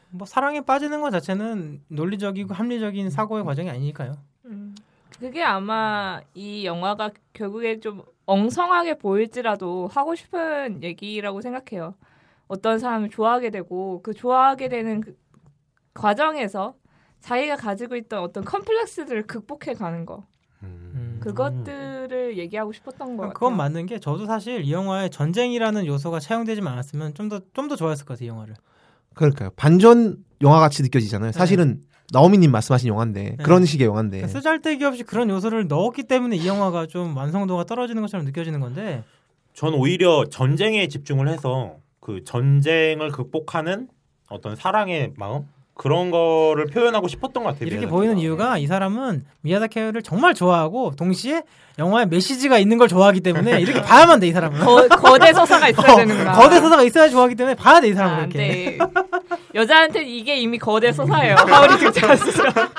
뭐 사랑에 빠지는 것 자체는 논리적이고 합리적인 사고의 과정이 아니니까요. 음. 그게 아마 이 영화가 결국에 좀 엉성하게 보일지라도 하고 싶은 얘기라고 생각해요. 어떤 사람을 좋아하게 되고 그 좋아하게 되는 그 과정에서 자기가 가지고 있던 어떤 컴플렉스들을 극복해 가는 거. 음. 그것들을 얘기하고 싶었던 것 같아요. 그건 맞는 게 저도 사실 이 영화에 전쟁이라는 요소가 차용되지만 않았으면 좀 더 좀 더 좋아했을 것 같아요 이 영화를. 그러니까요. 반전 영화 같이 느껴지잖아요. 사실은 나오미님 말씀하신 영화인데 네. 그런 식의 영화인데 그러니까 쓰잘데기 없이 그런 요소를 넣었기 때문에 이 영화가 좀 완성도가 떨어지는 것처럼 느껴지는 건데 전 오히려 전쟁에 집중을 해서 그 전쟁을 극복하는 어떤 사랑의 마음 그런 거를 표현하고 싶었던 것 같아요. 이렇게 미야자키가. 보이는 이유가 이 사람은 미야자키 하야오를 정말 좋아하고 동시에 영화에 메시지가 있는 걸 좋아하기 때문에 이렇게 봐야만 돼 이 사람은. 거, 거대 서사가 있어야 어, 되는구나. 거대 서사가 있어야 좋아하기 때문에 봐야 돼이 아, 사람은 안 이렇게. 돼. 여자한테 이게 이미 거대 서사예요. 하울이 등장했어.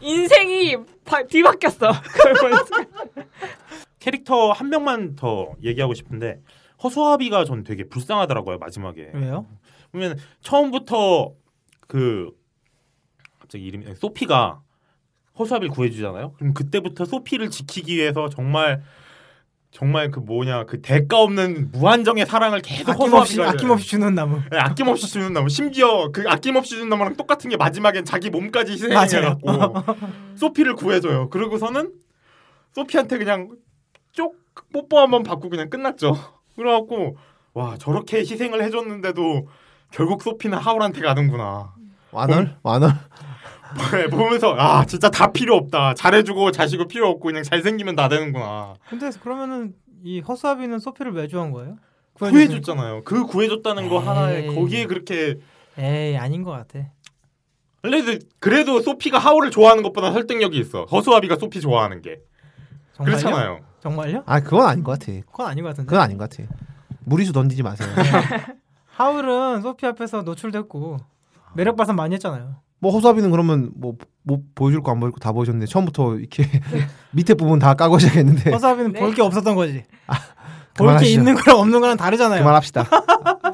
인생이 바, 뒤바뀌었어. 캐릭터 한 명만 더 얘기하고 싶은데 허수아비가 전 되게 불쌍하더라고요 마지막에. 왜요? 보면 처음부터 그 갑자기 이름이 소피가 허수아비를 구해주잖아요. 그럼 그때부터 소피를 지키기 위해서 정말 정말 그 뭐냐 그 대가 없는 무한정의 사랑을 계속 아낌없이 아낌없이 주는 나무. 네, 아낌없이 주는 나무 심지어 그 아낌없이 주는 나무랑 똑같은 게 마지막엔 자기 몸까지 희생해갖고 소피를 구해줘요. 그러고서는 소피한테 그냥 쪽 뽀뽀 한번 받고 그냥 끝났죠. 그래갖고 와 저렇게 희생을 해줬는데도 결국 소피는 하울한테 가는구나. 완월 완월 네, 보면서 아 진짜 다 필요 없다. 잘해주고 자시고 필요 없고 그냥 잘생기면 다 되는구나. 근데 그러면은 이 허수아비는 소피를 왜 좋아한 거예요? 구해줬잖아요. 그 구해줬다는 거 에이. 하나에 거기에 그렇게 에이 아닌 것 같아. 그래도 그래도 소피가 하울을 좋아하는 것보다 설득력이 있어. 허수아비가 소피 좋아하는 게 정말요? 그렇잖아요. 정말요? 아 그건 아닌 것 같아 그건 아닌 것 같은데. 그건 아닌 것 같아 무리수 던지지 마세요 하울은 소피 앞에서 노출됐고 매력 발산 많이 했잖아요. 뭐 허수아비는 그러면 뭐, 뭐 보여줄 거 안 보여줄 거 다 보여줬는데 처음부터 이렇게 밑에 부분 다 까고 시작했는데 허수아비는 네. 볼게 없었던 거지. 볼게 그만하시죠. 있는 거랑 없는 거랑 다르잖아요. 그만합시다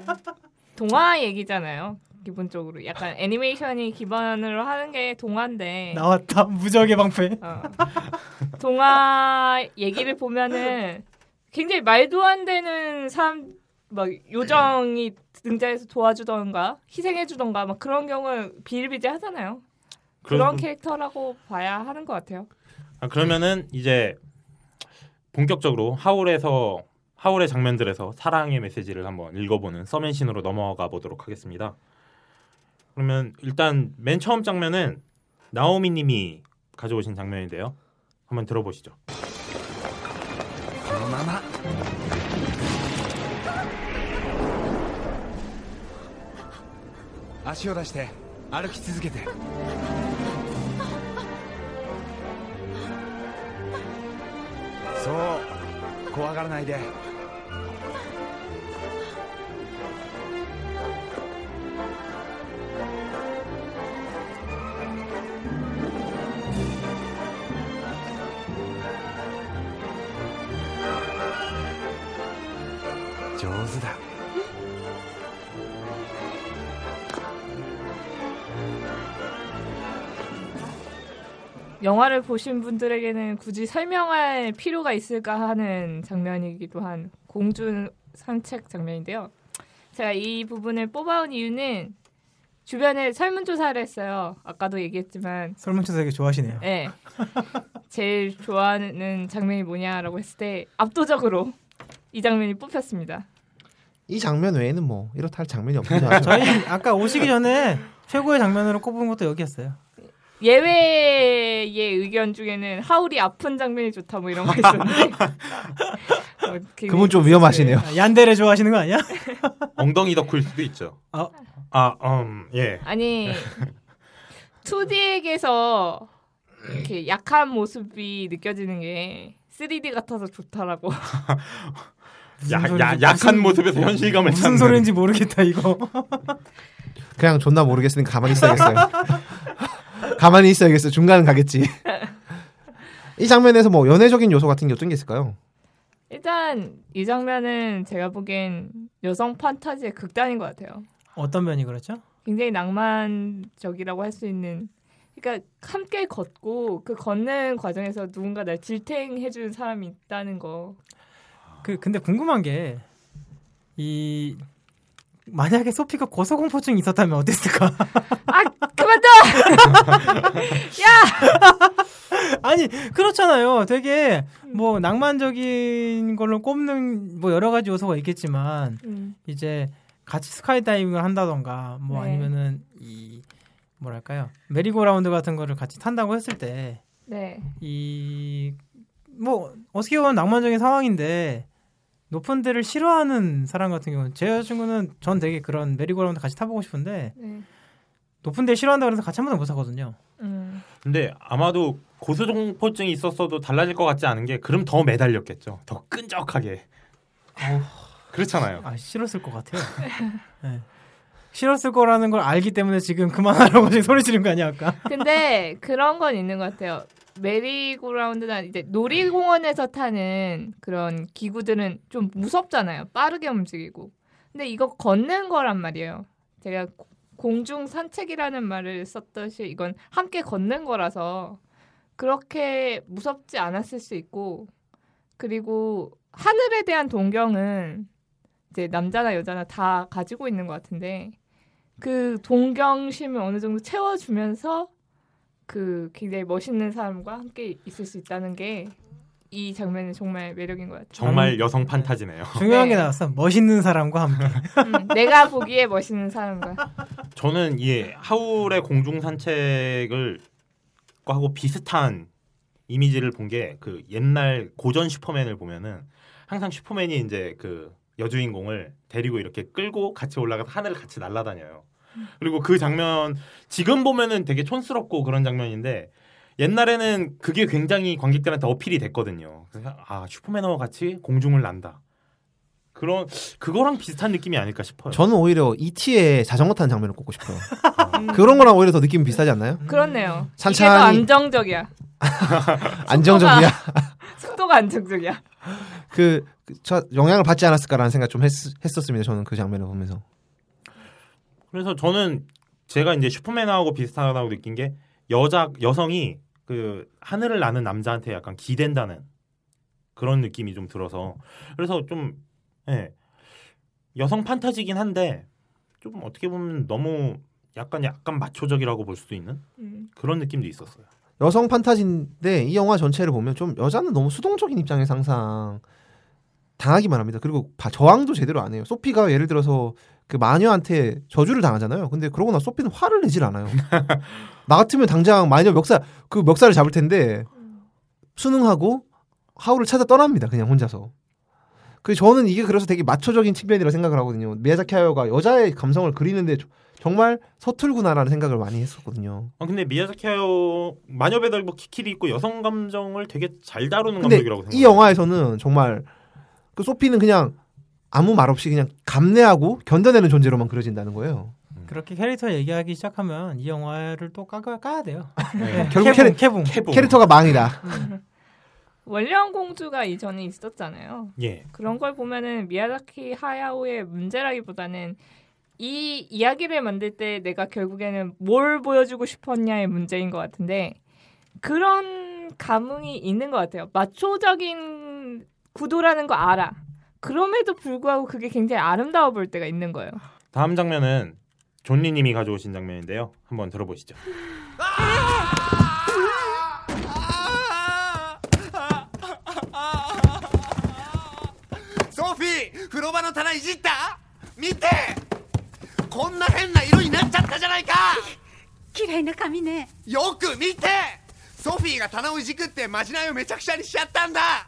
동화 얘기잖아요. 기본적으로 약간 애니메이션이 기반으로 하는 게 동화인데 나왔다 무적의 방패. 어. 동화 얘기를 보면은 굉장히 말도 안 되는 사람 막 요정이 등장해서 도와주던가 희생해주던가 막 그런 경우 비일비재하잖아요. 그런 그래서- 캐릭터라고 봐야 하는 것 같아요. 아, 그러면은 이제 본격적으로 하울에서 하울의 장면들에서 사랑의 메시지를 한번 읽어보는 서맨신으로 넘어가 보도록 하겠습니다. 그러면 일단 맨 처음 장면은 나오미님이 가져오신 장면인데요. 한번 들어보시죠. 足を出して歩き続けて。そう怖がらないで。 영화를 보신 분들에게는 굳이 설명할 필요가 있을까 하는 장면이기도 한 공주 산책 장면인데요. 제가 이 부분을 뽑아온 이유는 주변에 설문조사를 했어요. 아까도 얘기했지만 설문조사 되게 좋아하시네요. 네. 제일 좋아하는 장면이 뭐냐라고 했을 때 압도적으로 이 장면이 뽑혔습니다. 이 장면 외에는 뭐 이렇다 할 장면이 같아요 저희 아까 오시기 전에 최고의 장면으로 꼽은 것도 여기였어요. 예외의 의견 중에는 하울이 아픈 장면이 좋다 뭐 이런 거 있었는데 어, 그분 좀 위험하시네요 아, 얀데레 좋아하시는 거 아니야? 엉덩이 덕후일 수도 있죠. 어. 아, 음, 예. 아니 2D에게서 이렇게 약한 모습이 느껴지는 게 3D 같아서 좋다라고. 야, 야, 약한 무슨- 모습에서 현실감을 무슨 찾는. 소리인지 모르겠다 이거. 그냥 존나 모르겠으니까 가만히 있어야겠어요 가만히 있어야겠어요 중간은 가겠지 이 장면에서 뭐 연애적인 요소 같은 게 어떤 게 있을까요? 일단 이 장면은 제가 보기엔 여성 판타지의 극단인 것 같아요. 어떤 면이 그렇죠? 굉장히 낭만적이라고 할 수 있는. 그러니까 함께 걷고 그 걷는 과정에서 누군가 날 질탱해 주는 사람이 있다는 거. 그 근데 궁금한 게 이 만약에 소피가 고소공포증이 있었다면 어땠을까? 아 그만둬! 아니 그렇잖아요. 되게 뭐 낭만적인 걸로 꼽는 뭐 여러 가지 요소가 있겠지만 음, 이제 같이 스카이다이빙을 한다던가 뭐 네. 아니면은 이 뭐랄까요 메리고라운드 같은 거를 같이 탄다고 했을 때 네. 이 뭐 어떻게 보면 낭만적인 상황인데 높은 데를 싫어하는 사람 같은 경우는 제 여자친구는 전 되게 그런 메리고라운드 같이 타보고 싶은데 네. 높은 데 싫어한다 그래서 같이 한 번도 못 타거든요. 음. 근데 아마도 고소공포증이 있었어도 달라질 것 같지 않은 게 그럼 더 매달렸겠죠. 더 끈적하게. 그렇잖아요. 아 싫었을 것 같아요. 네. 싫었을 거라는 걸 알기 때문에 지금 그만하라고 지금 소리 지른 거 아니야 아까? 근데 그런 건 있는 것 같아요. 메리고라운드나 이제 놀이공원에서 타는 그런 기구들은 좀 무섭잖아요. 빠르게 움직이고. 근데 이거 걷는 거란 말이에요. 제가 고- 공중 산책이라는 말을 썼듯이 이건 함께 걷는 거라서 그렇게 무섭지 않았을 수 있고 그리고 하늘에 대한 동경은 이제 남자나 여자나 다 가지고 있는 것 같은데 그 동경심을 어느 정도 채워주면서 그 굉장히 멋있는 사람과 함께 있을 수 있다는 게 이 장면은 정말 매력인 것 같아요. 정말 여성 판타지네요. 중요한 게 네. 나왔어. 멋있는 사람과 함께. 음, 내가 보기에 멋있는 사람과 저는 이 하울의 공중 산책을 하고 비슷한 이미지를 본 게 그 옛날 고전 슈퍼맨을 보면은 항상 슈퍼맨이 이제 그 여주인공을 데리고 이렇게 끌고 같이 올라가서 하늘을 같이 날아다녀요. 그리고 그 장면 지금 보면은 되게 촌스럽고 그런 장면인데 옛날에는 그게 굉장히 관객들한테 어필이 됐거든요. 그래서 아 슈퍼맨하고 같이 공중을 난다. 그런 그거랑 비슷한 느낌이 아닐까 싶어요. 저는 오히려 E.T.의 자전거 타는 장면을 꼽고 싶어요. 음, 그런 거랑 오히려 더 느낌이 비슷하지 않나요? 그렇네요. 찬찬히- 이게 더 안정적이야. 안정적이야. 속도가 안정적이야. 그, 그, 저 영향을 받지 않았을까라는 생각 좀 했, 했었습니다. 저는 그 장면을 보면서. 그래서 저는 제가 이제 슈퍼맨하고 비슷하다고 느낀 게 여자 여성이 그 하늘을 나는 남자한테 약간 기댄다는 그런 느낌이 좀 들어서 그래서 좀 예. 여성 판타지긴 한데 좀 어떻게 보면 너무 약간 약간 마초적이라고 볼 수도 있는 음. 그런 느낌도 있었어요. 여성 판타지인데 이 영화 전체를 보면 좀 여자는 너무 수동적인 입장에서 항상 당하기만 합니다. 그리고 바- 저항도 제대로 안 해요. 소피가 예를 들어서 그 마녀한테 저주를 당하잖아요. 근데 그러고 나 소피는 화를 내질 않아요. 나 같으면 당장 마녀 멱살 그 멱살을 잡을 텐데 순응하고 하울을 찾아 떠납니다. 그냥 혼자서. 그 저는 이게 그래서 되게 마초적인 측면이라 생각을 하거든요. 미야자키 하야오가 여자의 감성을 그리는데 조- 정말 서툴구나라는 생각을 많이 했었거든요. 아 근데 미야자키 하야오 마녀 배달부 키키리 있고 여성 감정을 되게 잘 다루는 감독이라고 생각해요. 이 영화에서는 정말 그 소피는 그냥 아무 말 없이 그냥 감내하고 견뎌내는 존재로만 그려진다는 거예요. 그렇게 캐릭터 얘기하기 시작하면 이 영화를 또 까가 까야 돼요. 네. 결국 캐붕, 캐릭- 캐붕. 캐붕. 캐릭터가 망이다. 원령 공주가 이전에 있었잖아요. 예. 그런 걸 보면은 미야자키 하야오의 문제라기보다는 이 이야기를 만들 때 내가 결국에는 뭘 보여주고 싶었냐의 문제인 것 같은데 그런 감흥이 있는 것 같아요. 마초적인 구도라는 거 알아. 그럼에도 불구하고 그게 굉장히 아름다워 보일 때가 있는 거예요. 다음 장면은 존리님이 가져오신 장면인데요. 한번 들어보시죠. ソフィー風呂場の棚いじった見てこんな変な色になっちゃったじゃないか綺麗な髪ねよく見てソフィーが棚をいじくってまじないをめちゃくちゃにしちゃったんだ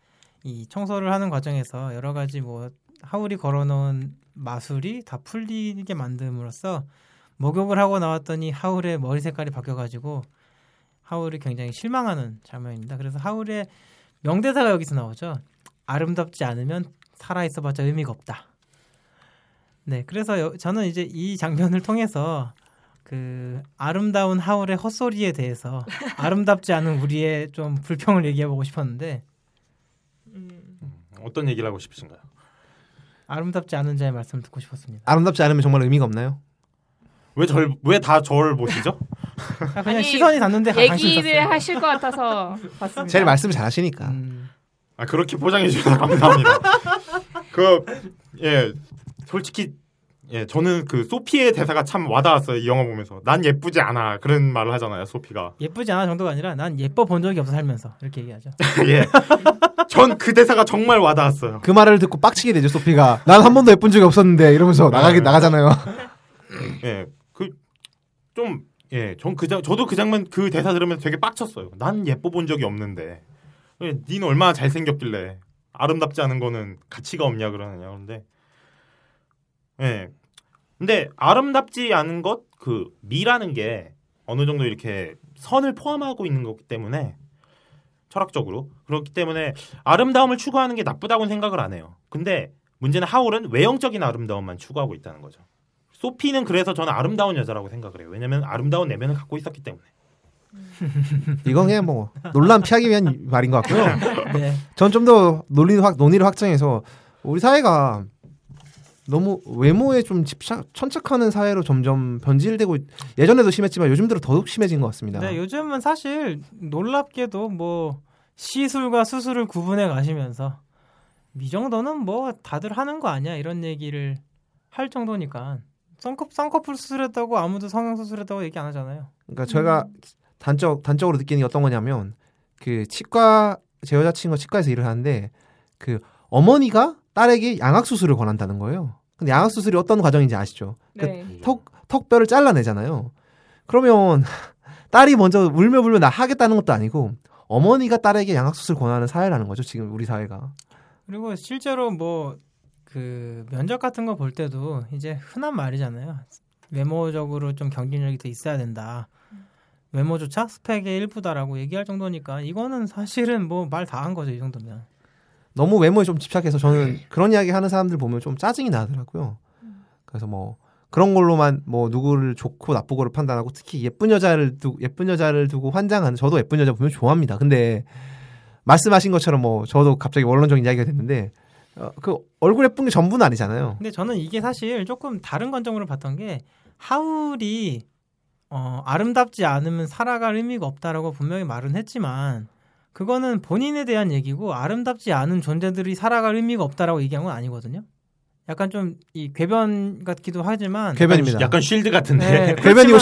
이 청소를 하는 과정에서 여러 가지 뭐 하울이 걸어놓은 마술이 다 풀리게 만듦으로써 목욕을 하고 나왔더니 하울의 머리 색깔이 바뀌어가지고 하울이 굉장히 실망하는 장면입니다. 그래서 하울의 명대사가 여기서 나오죠. 아름답지 않으면 살아있어봤자 의미가 없다. 네, 그래서 여- 저는 이제 이 장면을 통해서 그 아름다운 하울의 헛소리에 대해서 아름답지 않은 우리의 좀 불평을 얘기해보고 싶었는데 어떤 얘기를 하고 싶으신가요? 아름답지 않은 자의 말씀을 듣고 싶었습니다. 아름답지 않으면 정말 의미가 없나요? 왜 절 왜 다 저를 보시죠? 아, 그냥 아니, 시선이 닿는데 얘기를. 하실 것 같아서 봤습니다. 제일 말씀을 잘하시니까. 음, 아 그렇게 포장해 주셔서 감사합니다. 그 예 솔직히 예 저는 그 소피의 대사가 참 와닿았어요 이 영화 보면서 난 예쁘지 않아 그런 말을 하잖아요 소피가 예쁘지 않아 정도가 아니라 난 예뻐 본 적이 없어 살면서 이렇게 얘기하죠. 예 전 그 대사가 정말 와닿았어요. 그 말을 듣고 빡치게 되죠 소피가. 난 한 번도 예쁜 적이 없었는데 이러면서 나가게 네. 나가잖아요. 예, 그좀 예, 전 그 장 저도 그 장면 그 대사 들으면서 되게 빡쳤어요. 난 예뻐 본 적이 없는데. 예, 닌 얼마나 잘 생겼길래 아름답지 않은 거는 가치가 없냐 그러느냐 그런데 예. 근데 아름답지 않은 것 그 미라는 게 어느 정도 이렇게 선을 포함하고 있는 거기 때문에 철학적으로 그렇기 때문에 아름다움을 추구하는 게 나쁘다고는 생각을 안 해요. 근데 문제는 하울은 외형적인 아름다움만 추구하고 있다는 거죠. 소피는 그래서 저는 아름다운 여자라고 생각을 해요. 왜냐면 아름다운 내면을 갖고 있었기 때문에. 이건 그냥 뭐 논란 피하기 위한 말인 것 같고요. 네. 전좀 더 논리를 확 논의를 확장해서 우리 사회가 너무 외모에 좀 집착 천착하는 사회로 점점 변질되고 예전에도 심했지만 요즘 들어 더욱 심해진 것 같습니다. 네, 요즘은 사실 놀랍게도 뭐 시술과 수술을 구분해 가시면서 이 정도는 뭐 다들 하는 거 아니야 이런 얘기를 할 정도니까 쌍꺼, 쌍꺼풀 수술했다고 아무도 성형 수술했다고 얘기 안 하잖아요. 그러니까 제가 단적 단적으로 느끼는 게 어떤 거냐면 그 치과 제 여자친구가 치과에서 일을 하는데 그 어머니가 딸에게 양악 수술을 권한다는 거예요. 근데 양악 수술이 어떤 과정인지 아시죠? 그 네. 턱 턱뼈를 잘라내잖아요. 그러면 딸이 먼저 울며 불며 나 하겠다는 것도 아니고 어머니가 딸에게 양악 수술 권하는 사회라는 거죠. 지금 우리 사회가. 그리고 실제로 뭐 그 면접 같은 거 볼 때도 이제 흔한 말이잖아요. 외모적으로 좀 경쟁력이 더 있어야 된다. 외모조차 스펙의 일부다라고 얘기할 정도니까 이거는 사실은 뭐 말 다 한 거죠 이 정도면. 너무 외모에 좀 집착해서 저는 그런 이야기 하는 사람들 보면 좀 짜증이 나더라고요. 그래서 뭐 그런 걸로만 뭐 누구를 좋고 나쁘고를 판단하고 특히 예쁜 여자를 두 예쁜 여자를 두고 환장하는 저도 예쁜 여자 보면 좋아합니다. 근데 말씀하신 것처럼 뭐 저도 갑자기 원론적인 이야기가 됐는데 어, 그 얼굴 예쁜 게 전부는 아니잖아요. 근데 저는 이게 사실 조금 다른 관점으로 봤던 게 하울이 어, 아름답지 않으면 살아갈 의미가 없다라고 분명히 말은 했지만 그거는 본인에 대한 얘기고 아름답지 않은 존재들이 살아갈 의미가 없다라고 얘기한 건 아니거든요. 약간 좀 이 궤변 같기도 하지만 궤변입니다. 약간 쉴드 같은데. 네, 궤변이고.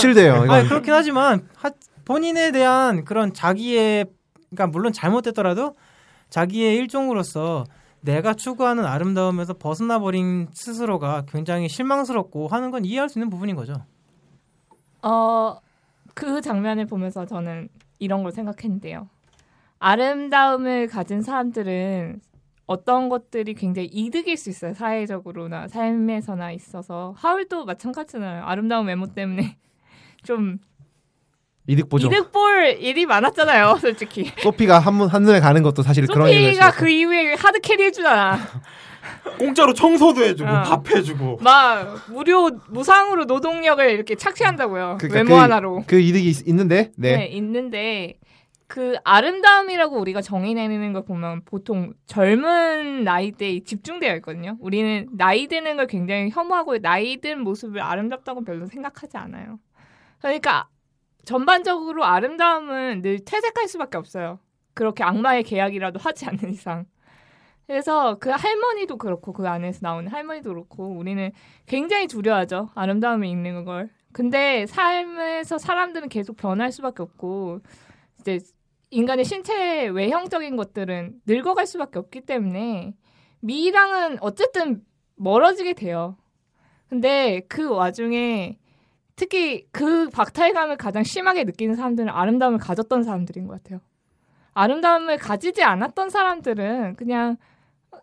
이건. 아니 그렇긴 하지만 하- 본인에 대한 그런 자기의 그러니까 물론 잘못됐더라도 자기의 일종으로서 내가 추구하는 아름다움에서 벗어나 버린 스스로가 굉장히 실망스럽고 하는 건 이해할 수 있는 부분인 거죠. 어, 그 장면을 보면서 저는 이런 걸 생각했는데요. 아름다움을 가진 사람들은 어떤 것들이 굉장히 이득일 수 있어요. 사회적으로나 삶에서나 있어서. 하울도 마찬가지잖아요. 아름다운 외모 때문에 좀 이득 보죠. 이득 볼 일이 많았잖아요. 솔직히. 소피가 한눈 한눈에 가는 것도 사실 그런 얘기를 소피가. 그 이후에 hard carry 해주잖아. 공짜로 청소도 해주고 어. 밥 해주고. 막 무료 무상으로 노동력을 이렇게 착취한다고요. 그러니까 외모 그- 하나로. 그 이득이 있, 는데 네. 네. 있는데 그 아름다움이라고 우리가 정의 내리는 걸 보면 보통 젊은 나이대에 집중되어 있거든요. 우리는 나이 드는 걸 굉장히 혐오하고 나이 든 모습을 아름답다고 별로 생각하지 않아요. 그러니까 전반적으로 아름다움은 늘 퇴색할 수밖에 없어요. 그렇게 악마의 계약이라도 하지 않는 이상. 그래서 그 할머니도 그렇고 그 안에서 나오는 할머니도 그렇고 우리는 굉장히 두려워하죠. 아름다움이 있는 걸. 근데 삶에서 사람들은 계속 변할 수밖에 없고 이제 인간의 신체 외형적인 것들은 늙어갈 수밖에 없기 때문에 미랑은 어쨌든 멀어지게 돼요. 근데 그 와중에 특히 그 박탈감을 가장 심하게 느끼는 사람들은 아름다움을 가졌던 사람들인 것 같아요. 아름다움을 가지지 않았던 사람들은 그냥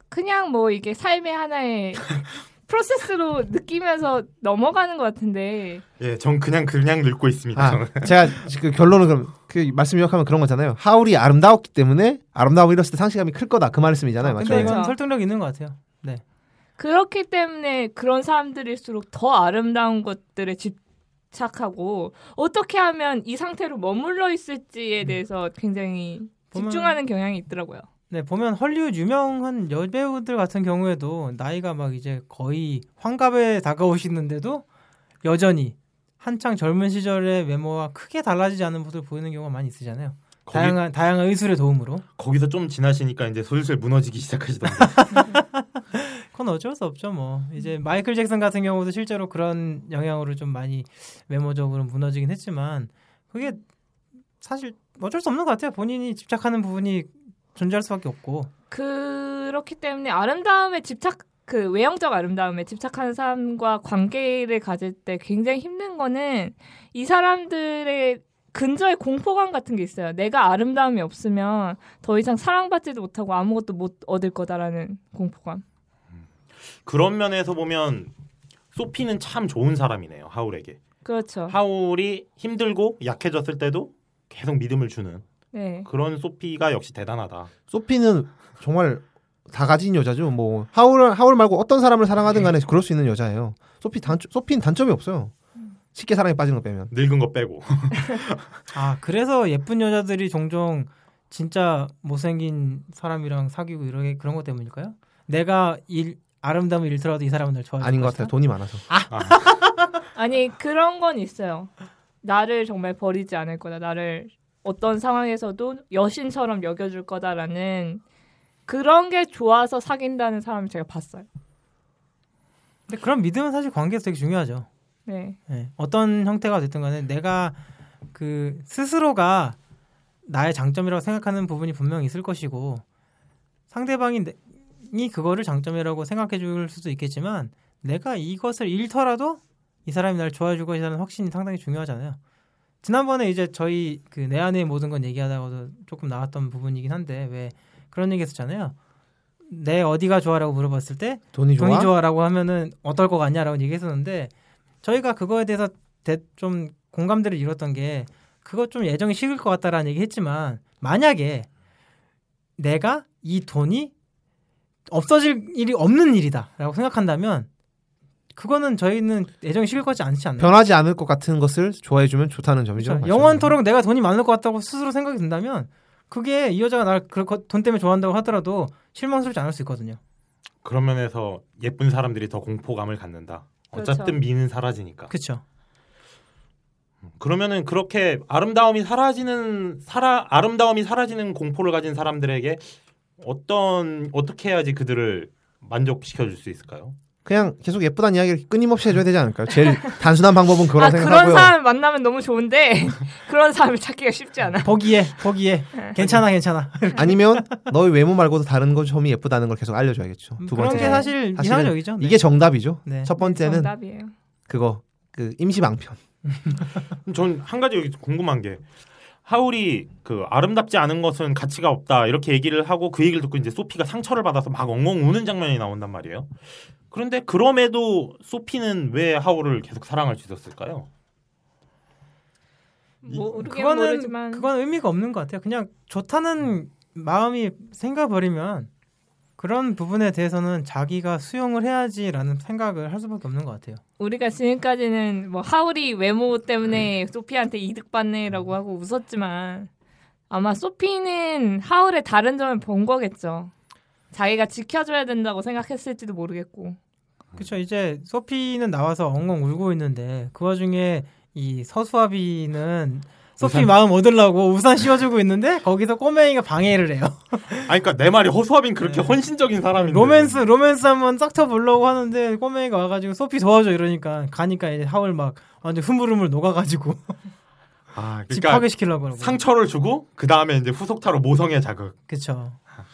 그냥 뭐 이게 삶의 하나의 프로세스로 느끼면서 넘어가는 것 같은데 예, 전 그냥 그냥 늙고 있습니다. 아, 저는. 제가 그 결론은 그럼 그 말씀 요약하면 그런 거잖아요. 하울이 아름다웠기 때문에 아름다움을 잃었을 때 상실감이 클 거다 그 말씀이잖아요. 맞죠? 근데 이건 그렇죠. 설득력 있는 것 같아요. 네. 그렇기 때문에 그런 사람들일수록 더 아름다운 것들에 집착하고 어떻게 하면 이 상태로 머물러 있을지에 대해서 굉장히 집중하는 경향이 있더라고요. 네, 보면 헐리우드 유명한 여배우들 같은 경우에도 나이가 막 이제 거의 환갑에 다가오시는데도 여전히 한창 젊은 시절의 외모와 크게 달라지지 않은 모습을 보이는 경우가 많이 있으잖아요. 거기, 다양한 다양한 의술의 도움으로. 거기서 좀 지나시니까 이제 슬슬 무너지기 시작하시던데. 그건 어쩔 수 없죠, 뭐. 이제 마이클 잭슨 같은 경우도 실제로 그런 영향으로 좀 많이 외모적으로 무너지긴 했지만 그게 사실 어쩔 수 없는 것 같아요. 본인이 집착하는 부분이 존재할 수밖에 없고. 그렇기 때문에 아름다움에 집착 그 외형적 아름다움에 집착하는 사람과 관계를 가질 때 굉장히 힘든 거는 이 사람들의 근저에 공포감 같은 게 있어요. 내가 아름다움이 없으면 더 이상 사랑받지도 못하고 아무것도 못 얻을 거다라는 공포감. 그런 면에서 보면 소피는 참 좋은 사람이네요. 하울에게. 그렇죠. 하울이 힘들고 약해졌을 때도 계속 믿음을 주는 네. 그런 소피가 역시 대단하다. 소피는 정말 다 가진 여자죠. 뭐 하울 하울 말고 어떤 사람을 사랑하든 간에 그럴 수 있는 여자예요. 소피 단 소피는 단점이 없어요. 쉽게 사랑에 빠지는 거 빼면. 늙은 거 빼고. 아 그래서 예쁜 여자들이 종종 진짜 못생긴 사람이랑 사귀고 이런 그런 것 때문일까요? 내가 일 아름다움을 잃더라도 이 사람은 날 좋아할 아닌 것? 같아요. 돈이 많아서. 아니 그런 건 있어요. 나를 정말 버리지 않을 거다. 나를 어떤 상황에서도 여신처럼 여겨줄 거다라는 그런 게 좋아서 사귄다는 사람을 제가 봤어요. 근데 그런 믿음은 사실 관계에서 되게 중요하죠. 네. 예, 어떤 형태가 됐든 간에 내가 그 스스로가 나의 장점이라고 생각하는 부분이 분명히 있을 것이고 상대방이 내- 이 그거를 장점이라고 생각해 줄 수도 있겠지만 내가 이것을 잃더라도 이 사람이 날 좋아해 줄 것이라는 확신이 상당히 중요하잖아요. 지난번에 이제 저희 그 내 안의 모든 건 얘기하다가도 조금 나왔던 부분이긴 한데 왜 그런 얘기 했었잖아요. 내 어디가 좋아라고 물어봤을 때 돈이 좋아. 돈이 좋아 라고 하면은 어떨 것 같냐라고 얘기했었는데 저희가 그거에 대해서 대- 좀 공감대를 이뤘던 게 그거 좀 예정이 식을 것 같다라는 얘기 했지만 만약에 내가 이 돈이 없어질 일이 없는 일이다라고 생각한다면 그거는 저희는 예정이 식을 것 같지 않지 않나요? 변하지 않을 것 같은 것을 좋아해주면 좋다는 점이죠. 그렇죠. 영원토록 내가 돈이 많을 것 같다고 스스로 생각이 든다면 그게 이 여자가 날 돈 때문에 좋아한다고 하더라도 실망스럽지 않을 수 있거든요. 그런 면에서 예쁜 사람들이 더 공포감을 갖는다. 어쨌든 그렇죠. 미는 사라지니까. 그렇죠. 그러면은 그렇게 아름다움이 사라지는 사라 아름다움이 사라지는 공포를 가진 사람들에게 어떤 어떻게 해야지 그들을 만족시켜 줄 수 있을까요? 그냥 계속 예쁘다는 이야기를 끊임없이 해줘야 되지 않을까요? 제일 단순한 방법은 그거라 아 그런 생각하고요. 사람 만나면 너무 좋은데 그런 사람을 찾기가 쉽지 않아. 거기에 거기에 괜찮아 괜찮아. 아니면 너의 외모 말고도 다른 것 점이 예쁘다는 걸 계속 알려줘야겠죠. 두 그런 번째 게 사실 이상적이죠. 네. 이게 정답이죠. 네. 첫 번째는 정답이에요. 그거 그 임시방편. 전 한 가지 여기 궁금한 게 하울이 그 아름답지 않은 것은 가치가 없다 이렇게 얘기를 하고 그 얘기를 듣고 이제 소피가 상처를 받아서 막 엉엉 우는 장면이 나온단 말이에요. 그런데 그럼에도 소피는 왜 하울을 계속 사랑할 수 있었을까요? 모르긴 그거는 모르지만 그건 의미가 없는 것 같아요. 그냥 좋다는 마음이 생겨버리면 그런 부분에 대해서는 자기가 수용을 해야지라는 생각을 할 수밖에 없는 것 같아요. 우리가 지금까지는 뭐 하울이 외모 때문에 소피한테 이득 받네라고 하고 웃었지만 아마 소피는 하울의 다른 점을 본 거겠죠. 자기가 지켜줘야 된다고 생각했을지도 모르겠고. 그렇죠. 이제 소피는 나와서 엉엉 울고 있는데 그 와중에 이 허수아비는 소피 우산. 마음 얻으려고 우산 씌워주고 있는데 거기서 꼬맹이가 방해를 해요. 아니 그러니까 내 말이 허수아빈 그렇게 네. 헌신적인 사람인데 로맨스 로맨스 한번 싹 터 보려고 하는데 꼬맹이가 와가지고 소피 도와줘 이러니까 가니까 이제 하울 막 완전 흐물흐물 녹아가지고 아, 집 그러니까 파괴시키려고 그러고. 상처를 주고 그 다음에 이제 후속타로 모성의 자극. 그쵸.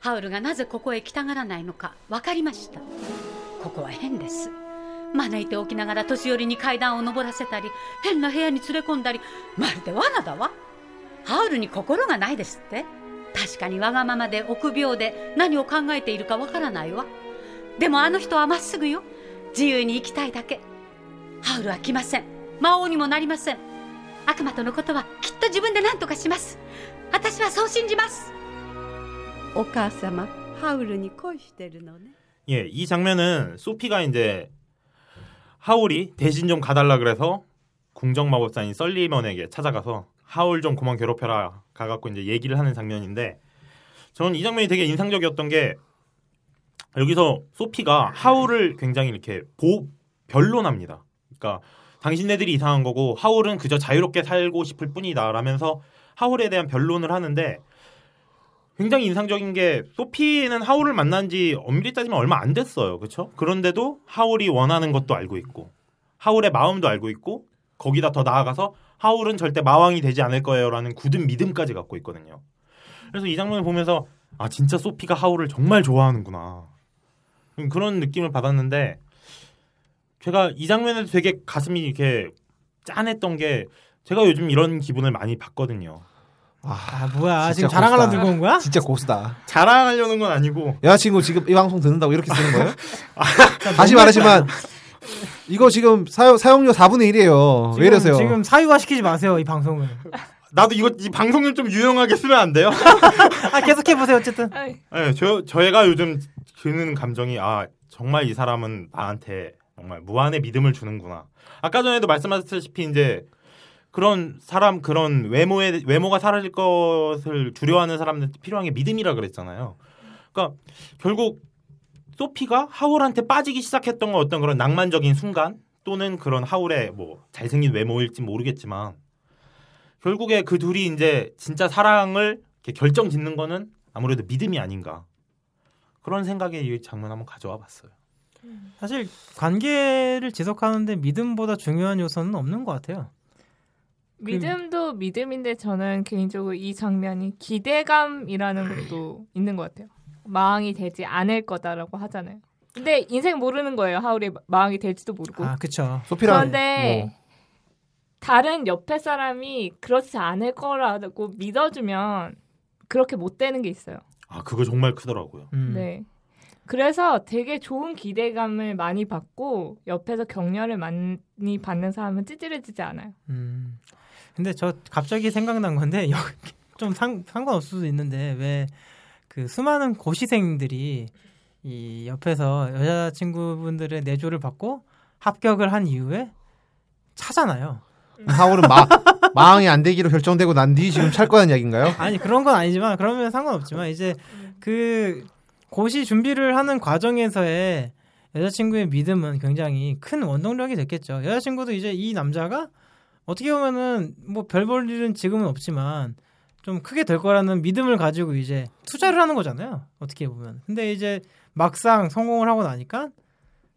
ハウルがなぜここへ来たがらないのか分かりました。ここは変です。招いておきながら年寄りに階段を上らせたり変な部屋に連れ込んだりまるで罠だわ。ハウルに心がないですって。確かにわがままで臆病で何を考えているかわからないわ。でもあの人はまっすぐよ。自由に生きたいだけ。ハウルは来ません。魔王にもなりません。悪魔とのことはきっと自分で何とかします。私はそう信じます。お母様ハウルに恋してるのね 예, 이 장면은 소피가 이제 하울이 대신 좀 가달라 그래서 궁정 마법사인 썰리먼에게 찾아가서 하울 좀 그만 괴롭혀라 가갖고 이제 얘기를 하는 장면인데 저는 이 장면이 되게 인상적이었던 게 여기서 소피가 하울을 굉장히 이렇게 보 변론합니다. 그러니까 당신네들이 이상한 거고 하울은 그저 자유롭게 살고 싶을 뿐이다라면서 하울에 대한 변론을 하는데 굉장히 인상적인 게 소피는 하울을 만난 지 엄밀히 따지면 얼마 안 됐어요. 그렇죠? 그런데도 하울이 원하는 것도 알고 있고 하울의 마음도 알고 있고 거기다 더 나아가서 하울은 절대 마왕이 되지 않을 거예요라는 굳은 믿음까지 갖고 있거든요. 그래서 이 장면을 보면서 아 진짜 소피가 하울을 정말 좋아하는구나 그런 느낌을 받았는데 제가 이 장면에서 되게 가슴이 이렇게 짠했던 게 제가 요즘 이런 기분을 많이 받거든요. 아 뭐야 진짜 지금 자랑하려. 들고 온 거야? 진짜 고수다. 자랑하려는 건 아니고 여자친구 지금 이 방송 듣는다고 이렇게 쓰는 거예요? 다시 말하지만 이거 지금 사용, 사용료 4분의 1이에요. 왜 이러세요? 지금 사유화 시키지 마세요 이 방송을. 나도 이거 이 방송을 좀 유용하게 쓰면 안 돼요? 아 계속 해 보세요 어쨌든. 네, 저 저희가 요즘 드는 감정이 아 정말 이 사람은 나한테 정말 무한의 믿음을 주는구나. 아까 전에도 말씀하셨다시피 이제 그런 사람 그런 외모에 외모가 사라질 것을 두려워하는 사람들 필요한 게 믿음이라 그랬잖아요. 그러니까 결국 소피가 하울한테 빠지기 시작했던 건 어떤 그런 낭만적인 순간 또는 그런 하울의 뭐 잘생긴 외모일지 모르겠지만 결국에 그 둘이 이제 진짜 사랑을 이렇게 결정 짓는 거는 아무래도 믿음이 아닌가 그런 생각에 이 장면 한번 가져와 봤어요. 사실 관계를 지속하는데 믿음보다 중요한 요소는 없는 것 같아요. 믿음도 믿음인데 저는 개인적으로 이 장면이 기대감이라는 것도 있는 것 같아요. 마왕이 되지 않을 거다라고 하잖아요. 근데 인생 모르는 거예요. 하울이 마왕이 될지도 모르고. 아. 소피랑 그런데 뭐 다른 옆에 사람이 그렇지 않을 거라고 믿어주면 그렇게 못 되는 게 있어요. 아 그거 정말 크더라고요. 음. 네. 그래서 되게 좋은 기대감을 많이 받고 옆에서 격려를 많이 받는 사람은 찌질해지지 않아요. 음. 근데 저 갑자기 생각난 건데 좀 상, 상관없을 수도 있는데 왜 그 수많은 고시생들이 이 옆에서 여자친구분들의 내조를 받고 합격을 한 이후에 차잖아요. 하울은 마, 마왕이 안 되기로 결정되고 난 뒤 지금 찰 거라는 이야기인가요? 아니 그런 건 아니지만 그러면 상관없지만 이제 그 고시 준비를 하는 과정에서의 여자친구의 믿음은 굉장히 큰 원동력이 됐겠죠. 여자친구도 이제 이 남자가 어떻게 보면은 뭐 별 볼 일은 지금은 없지만 좀 크게 될 거라는 믿음을 가지고 이제 투자를 하는 거잖아요. 어떻게 보면. 근데 이제 막상 성공을 하고 나니까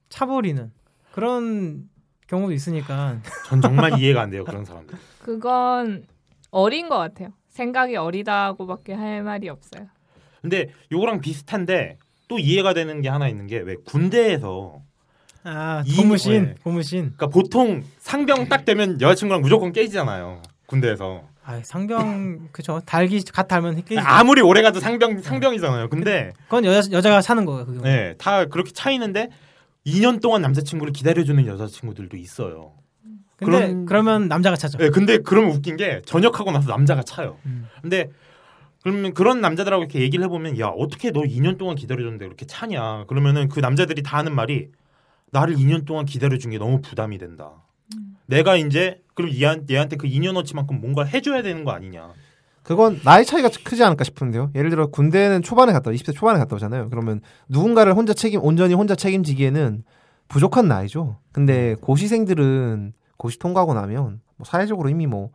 차버리는 그런 경우도 있으니까 전 정말 이해가 안 돼요 그런 사람들. 그건 어린 것 같아요. 생각이 어리다고밖에 할 말이 없어요. 근데 요거랑 비슷한데 또 이해가 되는 게 하나 있는 게 왜 군대에서 아 이- 고무신 네. 고무신 그러니까 보통 상병 딱 되면 여자친구랑 무조건 깨지잖아요 군대에서 아 상병 그죠 달기 갓 달면 깨지 아무리 오래 가도 상병 상병이잖아요. 근데 그건 여자 여자가 사는 거예요 그거 네, 다 그렇게 차이는데 2년 동안 남자친구를 기다려주는 여자친구들도 있어요. 근데 그런- 그러면 남자가 차죠 네, 근데 그러면 웃긴 게 전역하고 나서 남자가 차요. 음. 근데 그러면 그런 남자들하고 이렇게 얘기를 해보면 야 어떻게 너 2년 동안 기다려줬는데 그렇게 차냐? 그러면은 그 남자들이 다 하는 말이 나를 2년 동안 기다려준 게 너무 부담이 된다. 내가 이제 그럼 얘한, 얘한테 그 2년어치만큼 뭔가 해줘야 되는 거 아니냐? 그건 나이 차이가 크지 않을까 싶은데요. 예를 들어 군대는 초반에 갔다 20대 초반에 갔다 오잖아요. 그러면 누군가를 혼자 책임 온전히 혼자 책임지기에는 부족한 나이죠. 근데 고시생들은 고시 통과하고 나면 뭐 사회적으로 이미 뭐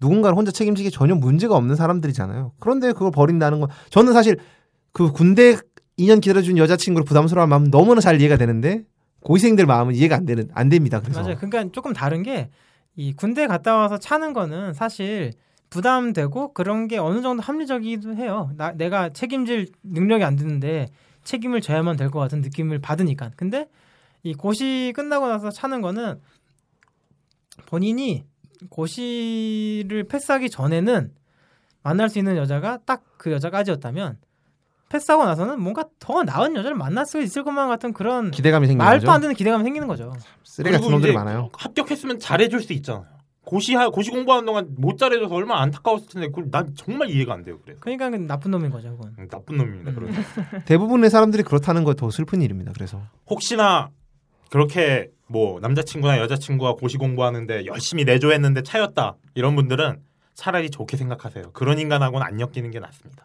누군가를 혼자 책임지기 전혀 문제가 없는 사람들이잖아요. 그런데 그걸 버린다는 건 저는 사실 그 군대 2년 기다려준 여자친구를 부담스러워하는 마음 너무나 잘 이해가 되는데 고시생들 마음은 이해가 안 되는 안 됩니다. 그래서. 맞아요. 그러니까 조금 다른 게 이 군대 갔다 와서 차는 거는 사실 부담되고 그런 게 어느 정도 합리적이기도 해요. 나 내가 책임질 능력이 안 드는데 책임을 져야만 될 것 같은 느낌을 받으니까. 근데 이 고시 끝나고 나서 차는 거는 본인이 고시를 패스하기 전에는 만날 수 있는 여자가 딱 그 여자까지였다면 패스하고 나서는 뭔가 더 나은 여자를 만날 수 있을 것만 같은 그런 기대감이 생기는 말도 거죠. 안 되는 기대감이 생기는 거죠. 쓰레기 같은 놈들이 많아요. 합격했으면 잘해줄 수 있잖아요. 고시 고시 공부하는 동안 못 잘해줘서 얼마나 안타까웠을 텐데 그걸 난 정말 이해가 안 돼요. 그래서 그러니까 그 나쁜 놈인 거죠, 그건. 음, 나쁜 놈입니다. 음. 그래서 대부분의 사람들이 그렇다는 거 더 슬픈 일입니다. 그래서 혹시나 그렇게 뭐 남자친구나 여자친구가 고시 공부하는데 열심히 내조했는데 차였다 이런 분들은 차라리 좋게 생각하세요. 그런 인간하고는 안 엮이는 게 낫습니다.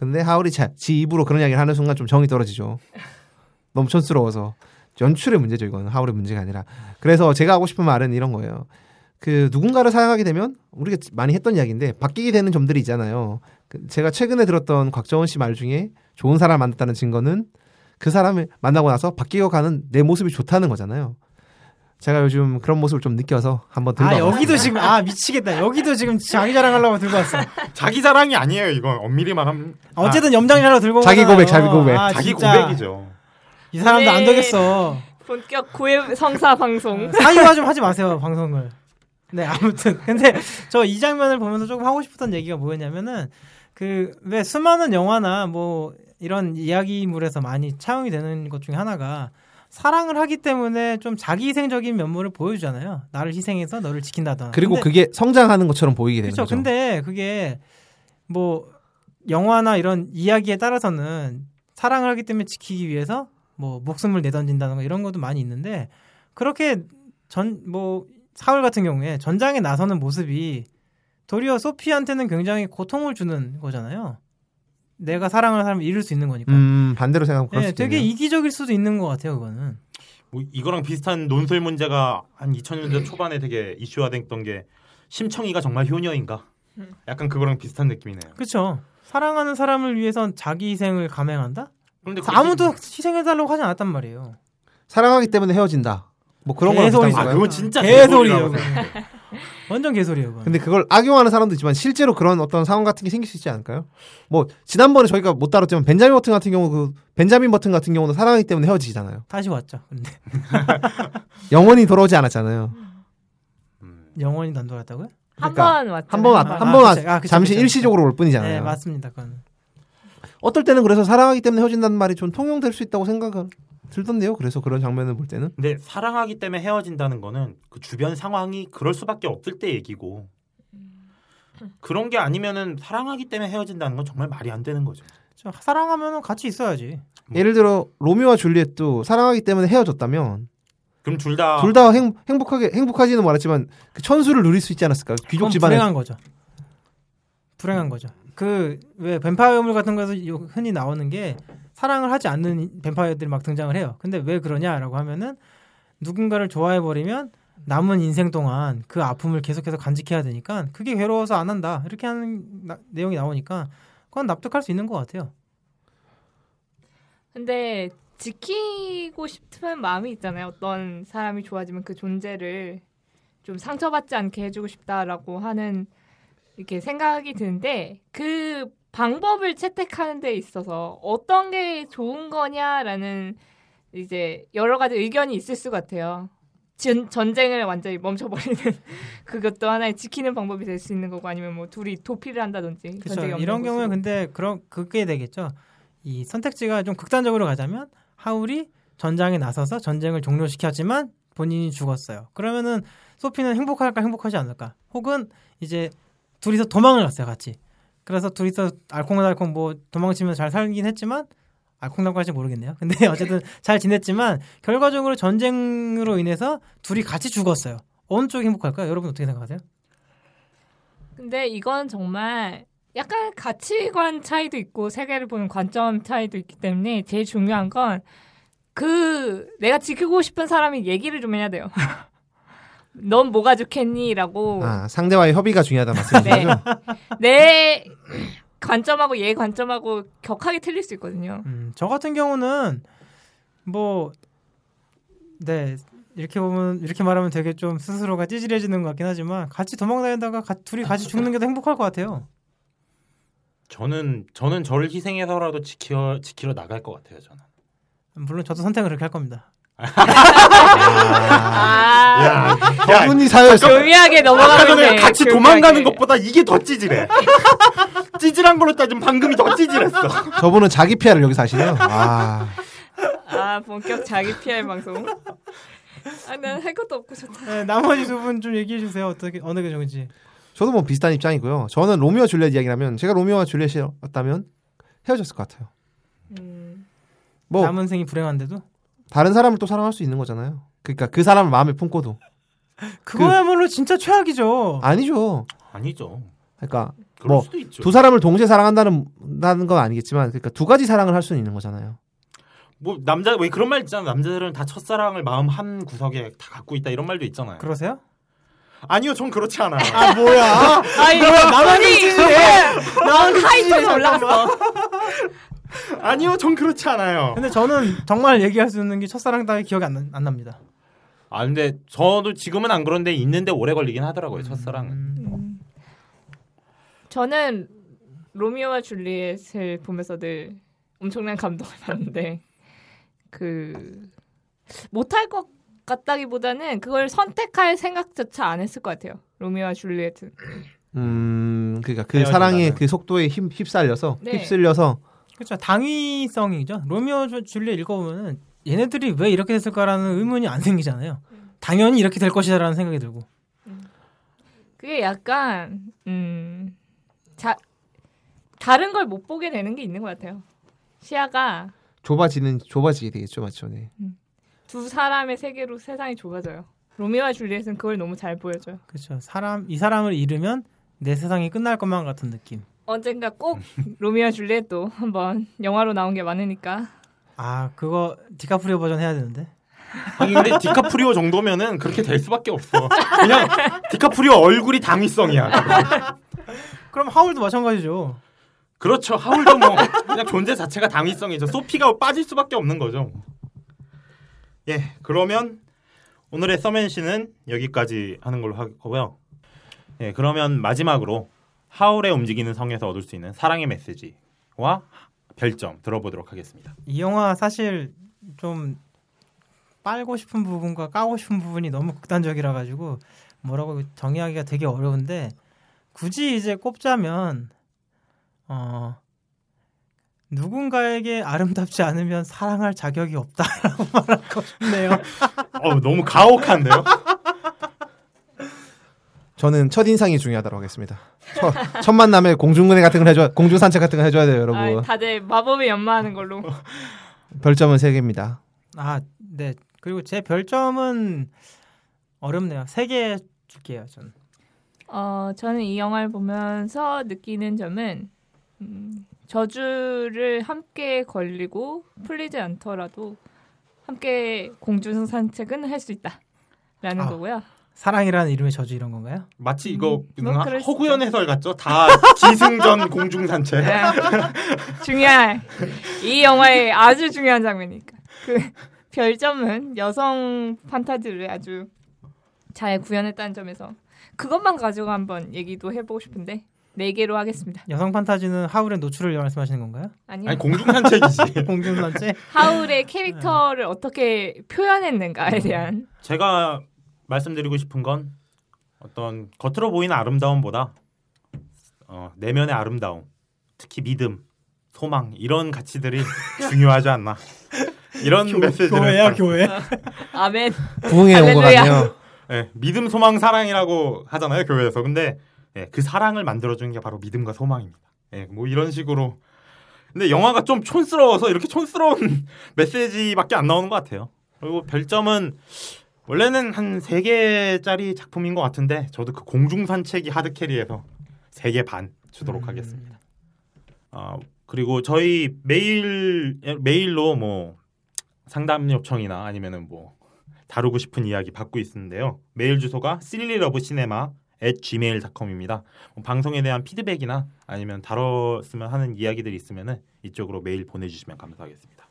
근데 하울이 자, 지 입으로 그런 이야기를 하는 순간 좀 정이 떨어지죠. 너무 촌스러워서 연출의 문제죠 이거는 하울의 문제가 아니라. 그래서 제가 하고 싶은 말은 이런 거예요. 그 누군가를 사랑하게 되면 우리가 많이 했던 이야기인데 바뀌게 되는 점들이 있잖아요. 그 제가 최근에 들었던 곽정원 씨 말 중에 좋은 사람 만났다는 증거는 그 사람을 만나고 나서 바뀌어 가는 내 모습이 좋다는 거잖아요. 제가 요즘 그런 모습을 좀 느껴서 한번 들고 아. 여기도 지금 아 미치겠다. 여기도 지금 자기 자랑하려고 들고 왔어. 자기 자랑이 아니에요. 이건 엄밀히 말하면 아, 어쨌든 염장이라고 들고 자기. 고백, 자기 고백. 아, 자기 진짜. 고백이죠. 이 사람도 안 네. 되겠어. 본격 고해 성사 방송. 사유화 좀 하지 마세요 방송을. 네 아무튼 근데 저 이 장면을 보면서 조금 하고 싶었던 얘기가 뭐였냐면은 그 왜 수많은 영화나 뭐 이런 이야기물에서 많이 차용이 되는 것 중에 하나가 사랑을 하기 때문에 좀 자기희생적인 면모를 보여주잖아요. 나를 희생해서 너를 지킨다던가. 그리고 근데- 그게 성장하는 것처럼 보이게 되는 그렇죠. 거죠. 근데 그게 뭐 영화나 이런 이야기에 따라서는 사랑을 하기 때문에 지키기 위해서 뭐 목숨을 내던진다던가 이런 것도 많이 있는데 그렇게 전 뭐 사울 같은 경우에 전장에 나서는 모습이 도리어 소피한테는 굉장히 고통을 주는 거잖아요. 내가 사랑하는 사람을 잃을 수 있는 거니까. 음 반대로 생각하면 그럴 예, 수도 되게 있네요. 이기적일 수도 있는 것 같아요, 그거는. 뭐 이거랑 비슷한 논술 문제가 한 2000년대 초반에 되게 이슈화됐던 게 심청이가 정말 효녀인가? 약간 그거랑 비슷한 느낌이네요. 그렇죠. 사랑하는 사람을 위해선 자기 희생을 감행한다? 그런데 아무도 희생해달라고 하지 않았단 말이에요. 사랑하기 때문에 헤어진다. 뭐 그런 거랑 비슷한. 아 건가요? 그건 진짜 개소리예요. 완전 개소리예요. 그건. 근데 그걸 악용하는 사람도 있지만 실제로 그런 어떤 상황 같은 게 생길 수 있지 않을까요? 뭐 지난번에 저희가 못 다뤘지만 벤자민 버튼 같은 경우 그 벤자민 버튼 같은 경우는 사랑하기 때문에 헤어지잖아요. 다시 왔죠. 근데 영원히 돌아오지 않았잖아요. 음. 영원히 안 돌아왔다고요? 한 그러니까 번 왔죠. 한 번, 아, 한 번, 아, 그쵸. 아, 그쵸, 잠시 그쵸. 일시적으로 올 뿐이잖아요. 네, 맞습니다. 그건. 어떨 때는 그래서 사랑하기 때문에 헤어진다는 말이 좀 통용될 수 있다고 생각을 들던데요. 그래서 그런 장면을 볼 때는 근데 사랑하기 때문에 헤어진다는 거는 그 주변 상황이 그럴 수밖에 없을 때 얘기고 그런 게 아니면은 사랑하기 때문에 헤어진다는 건 정말 말이 안 되는 거죠. 저 사랑하면 같이 있어야지. 예를 들어 로미오와 줄리엣도 사랑하기 때문에 헤어졌다면 그럼 둘 다 둘 다 행복하게 행복하지는 말았지만 그 천수를 누릴 수 있지 않았을까? 귀족 집안에 불행한 거죠. 불행한 거죠. 그 왜 뱀파이어물 같은 거에서 요- 흔히 나오는 게 사랑을 하지 않는 뱀파이어들이 막 등장을 해요. 근데 왜 그러냐라고 하면은 누군가를 좋아해 버리면 남은 인생 동안 그 아픔을 계속해서 간직해야 되니까 그게 괴로워서 안 한다 이렇게 하는 나- 내용이 나오니까 그건 납득할 수 있는 것 같아요. 근데 지키고 싶은 마음이 있잖아요. 어떤 사람이 좋아지면 그 존재를 좀 상처받지 않게 해주고 싶다라고 하는 이렇게 생각이 드는데 그 방법을 채택하는 데 있어서 어떤 게 좋은 거냐라는 이제 여러 가지 의견이 있을 것 같아요. 전, 전쟁을 완전히 멈춰버리는 그것도 하나의 지키는 방법이 될 수 있는 거고 아니면 뭐 둘이 도피를 한다든지 그렇죠. 이런 경우에. 근데 그런 그게 되겠죠. 이 선택지가 좀 극단적으로 가자면 하울이 전장에 나서서 전쟁을 종료시켰지만 본인이 죽었어요. 그러면은 소피는 행복할까 행복하지 않을까? 혹은 이제 둘이서 도망을 갔어요, 같이. 그래서 둘이서 알콩달콩 뭐 도망치면서 잘 살긴 했지만 알콩달콩할지 모르겠네요. 근데 어쨌든 잘 지냈지만 결과적으로 전쟁으로 인해서 둘이 같이 죽었어요. 어느 쪽이 행복할까요? 여러분 어떻게 생각하세요? 근데 이건 정말 약간 가치관 차이도 있고 세계를 보는 관점 차이도 있기 때문에 제일 중요한 건 그 내가 지키고 싶은 사람이 얘기를 좀 해야 돼요. 넌 뭐가 좋겠니?라고 아, 상대와의 협의가 중요하다 말씀이죠. 네. 내 관점하고 얘 관점하고 격하게 틀릴 수 있거든요. 음, 저 같은 경우는 뭐 네. 이렇게 보면 이렇게 말하면 되게 좀 스스로가 찌질해지는 것 같긴 하지만 같이 도망다니다가 가- 둘이 같이 죽는 게 더 행복할 것 같아요. 저는 저는 저를 희생해서라도 지켜 지키러 나갈 것 같아요. 저는. 물론 저도 선택을 그렇게 할 겁니다. 아, 저분이 사연했어. 교미하게 아까 넘어가고 전에 있네. 같이 교미하게. 도망가는 것보다 이게 더 찌질해. 찌질한 걸로 따지면 방금이 더 찌질했어. 저분은 자기 피아를 여기서 하시네요. 아, 아 본격 자기 PR 방송. 아 난 할 것도 없고 좋다. 네, 나머지 두 분 좀 얘기해 주세요. 어떻게 어느 게 좋은지. 저도 뭐 비슷한 입장이고요. 저는 로미오와 줄리엣 이야기라면 제가 로미오와 줄리엣이었다면 헤어졌을 것 같아요. 음, 뭐 남은 생이 불행한데도 다른 사람을 또 사랑할 수 있는 거잖아요. 그러니까 그 사람을 마음에 품고도 그거야말로 진짜 최악이죠. 아니죠. 아니죠. 그러니까 그럴 뭐 수도 있죠. 두 사람을 동시에 사랑한다는 다는 건 아니겠지만 그러니까 두 가지 사랑을 할 수는 있는 거잖아요. 뭐 남자 왜 그런 말 있잖아. 남자들은 다 첫사랑을 마음 한 구석에 다 갖고 있다 이런 말도 있잖아요. 그러세요? 아니요, 전 그렇지 않아요. 아 뭐야? 아 이거 나만이 넌 하이톤에 올라갔어. 아니요, 전 그렇지 않아요. 근데 저는 정말 얘기할 수 있는 게 첫사랑 따위 기억이 안, 나- 안 납니다. 아 근데 저도 지금은 안 그런데 있는데 오래 걸리긴 하더라고요 첫사랑은. 음, 저는 로미오와 줄리엣을 보면서 늘 엄청난 감동을 받는데 그 못할 것 같다기보다는 그걸 선택할 생각조차 안 했을 것 같아요. 로미오와 줄리엣은. 음, 그러니까 그. 사랑의 그 속도에 힘 휩쓸려서 네. 휩쓸려서 그렇죠. 당위성이죠. 로미오 주- 줄리엣 읽어보면은 얘네들이 왜 이렇게 됐을까라는 의문이 안 생기잖아요. 당연히 이렇게 될 것이다라는 생각이 들고. 그게 약간 음, 자 다른 걸 못 보게 되는 게 있는 것 같아요. 시야가 좁아지는 좁아지게 되겠죠, 맞죠? 네. 두 사람의 세계로 세상이 좁아져요. 로미오와 줄리엣은 그걸 너무 잘 보여줘요. 그렇죠. 사람 이 사람을 잃으면 내 세상이 끝날 것만 같은 느낌. 언젠가 꼭 로미오와 줄리엣도 한번 영화로 나온 게 많으니까 아 그거 디카프리오 버전 해야 되는데. 아니 근데 디카프리오 정도면은 그렇게 될 수밖에 없어. 그냥 디카프리오 얼굴이 당위성이야. 그럼 하울도 마찬가지죠. 그렇죠. 하울도 뭐 그냥 존재 자체가 당위성이죠. 소피가 빠질 수밖에 없는 거죠. 예, 그러면 오늘의 서맨 씨는 여기까지 하는 걸로 하고요. 예, 그러면 마지막으로 하울의 움직이는 성에서 얻을 수 있는 사랑의 메시지와 별점 들어보도록 하겠습니다. 이 영화 사실 좀 빨고 싶은 부분과 까고 싶은 부분이 너무 극단적이라 가지고 뭐라고 정의하기가 되게 어려운데 굳이 이제 꼽자면 어 누군가에게 아름답지 않으면 사랑할 자격이 없다라고 말하고 싶네요. 어, 너무 가혹한데요? 저는 첫 인상이 중요하다고 하겠습니다. 첫, 첫 만남에 공중근해 같은 걸 해줘, 공중 산책 같은 걸 해줘야 돼요, 여러분. 아, 다들 마법에 연마하는 걸로. 별점은 3 개입니다. 아, 네. 그리고 제 별점은 어렵네요. 세 개 줄게요, 전. 어, 저는 이 영화를 보면서 느끼는 점은 음, 저주를 함께 걸리고 풀리지 않더라도 함께 공중 산책은 할 수 있다라는 아. 거고요. 사랑이라는 이름의 저주 이런 건가요? 마치 이거 음, 뭐 허구연 해설 같죠? 다 기승전 공중 산책. 네. 중요한 이 영화의 아주 중요한 장면이니까 그 별점은 여성 판타지를 아주 잘 구현했다는 점에서 그것만 가지고 한번 얘기도 해보고 싶은데 네 개로 하겠습니다. 여성 판타지는 하울의 노출을 말씀하시는 건가요? 아니요. 아니 공중 산책이지. 공중 산책? 하울의 캐릭터를 어떻게 표현했는가에 대한 제가 말씀드리고 싶은 건 어떤 겉으로 보이는 아름다움보다 어, 내면의 아름다움, 특히 믿음, 소망 이런 가치들이 중요하지 않나. 이런 메시지를 교회야 교회. 아멘. 부흥의 온것. 같네요. 예, 믿음, 소망, 사랑이라고 하잖아요 교회에서. 근데 예, 그 사랑을 만들어주는 게 바로 믿음과 소망입니다. 예, 뭐 이런 식으로. 근데 영화가 좀 촌스러워서 이렇게 촌스러운 메시지밖에 안 나오는 것 같아요. 그리고 별점은 원래는 한 3개짜리 작품인 것 같은데 저도 그 공중 산책이 하드캐리에서 3개 반 주도록 음. 하겠습니다. 아 그리고 저희 메일 메일로 뭐 상담 요청이나 아니면 뭐 다루고 싶은 이야기 받고 있는데요. 메일 주소가 sillylovecinéma gmail.com입니다. 뭐 방송에 대한 피드백이나 아니면 다뤘으면 하는 이야기들이 있으면 이쪽으로 메일 보내주시면 감사하겠습니다.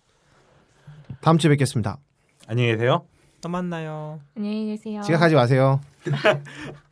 다음 주에 뵙겠습니다. 안녕히 계세요. 또 만나요. 안녕히 계세요. 지각하지 마세요.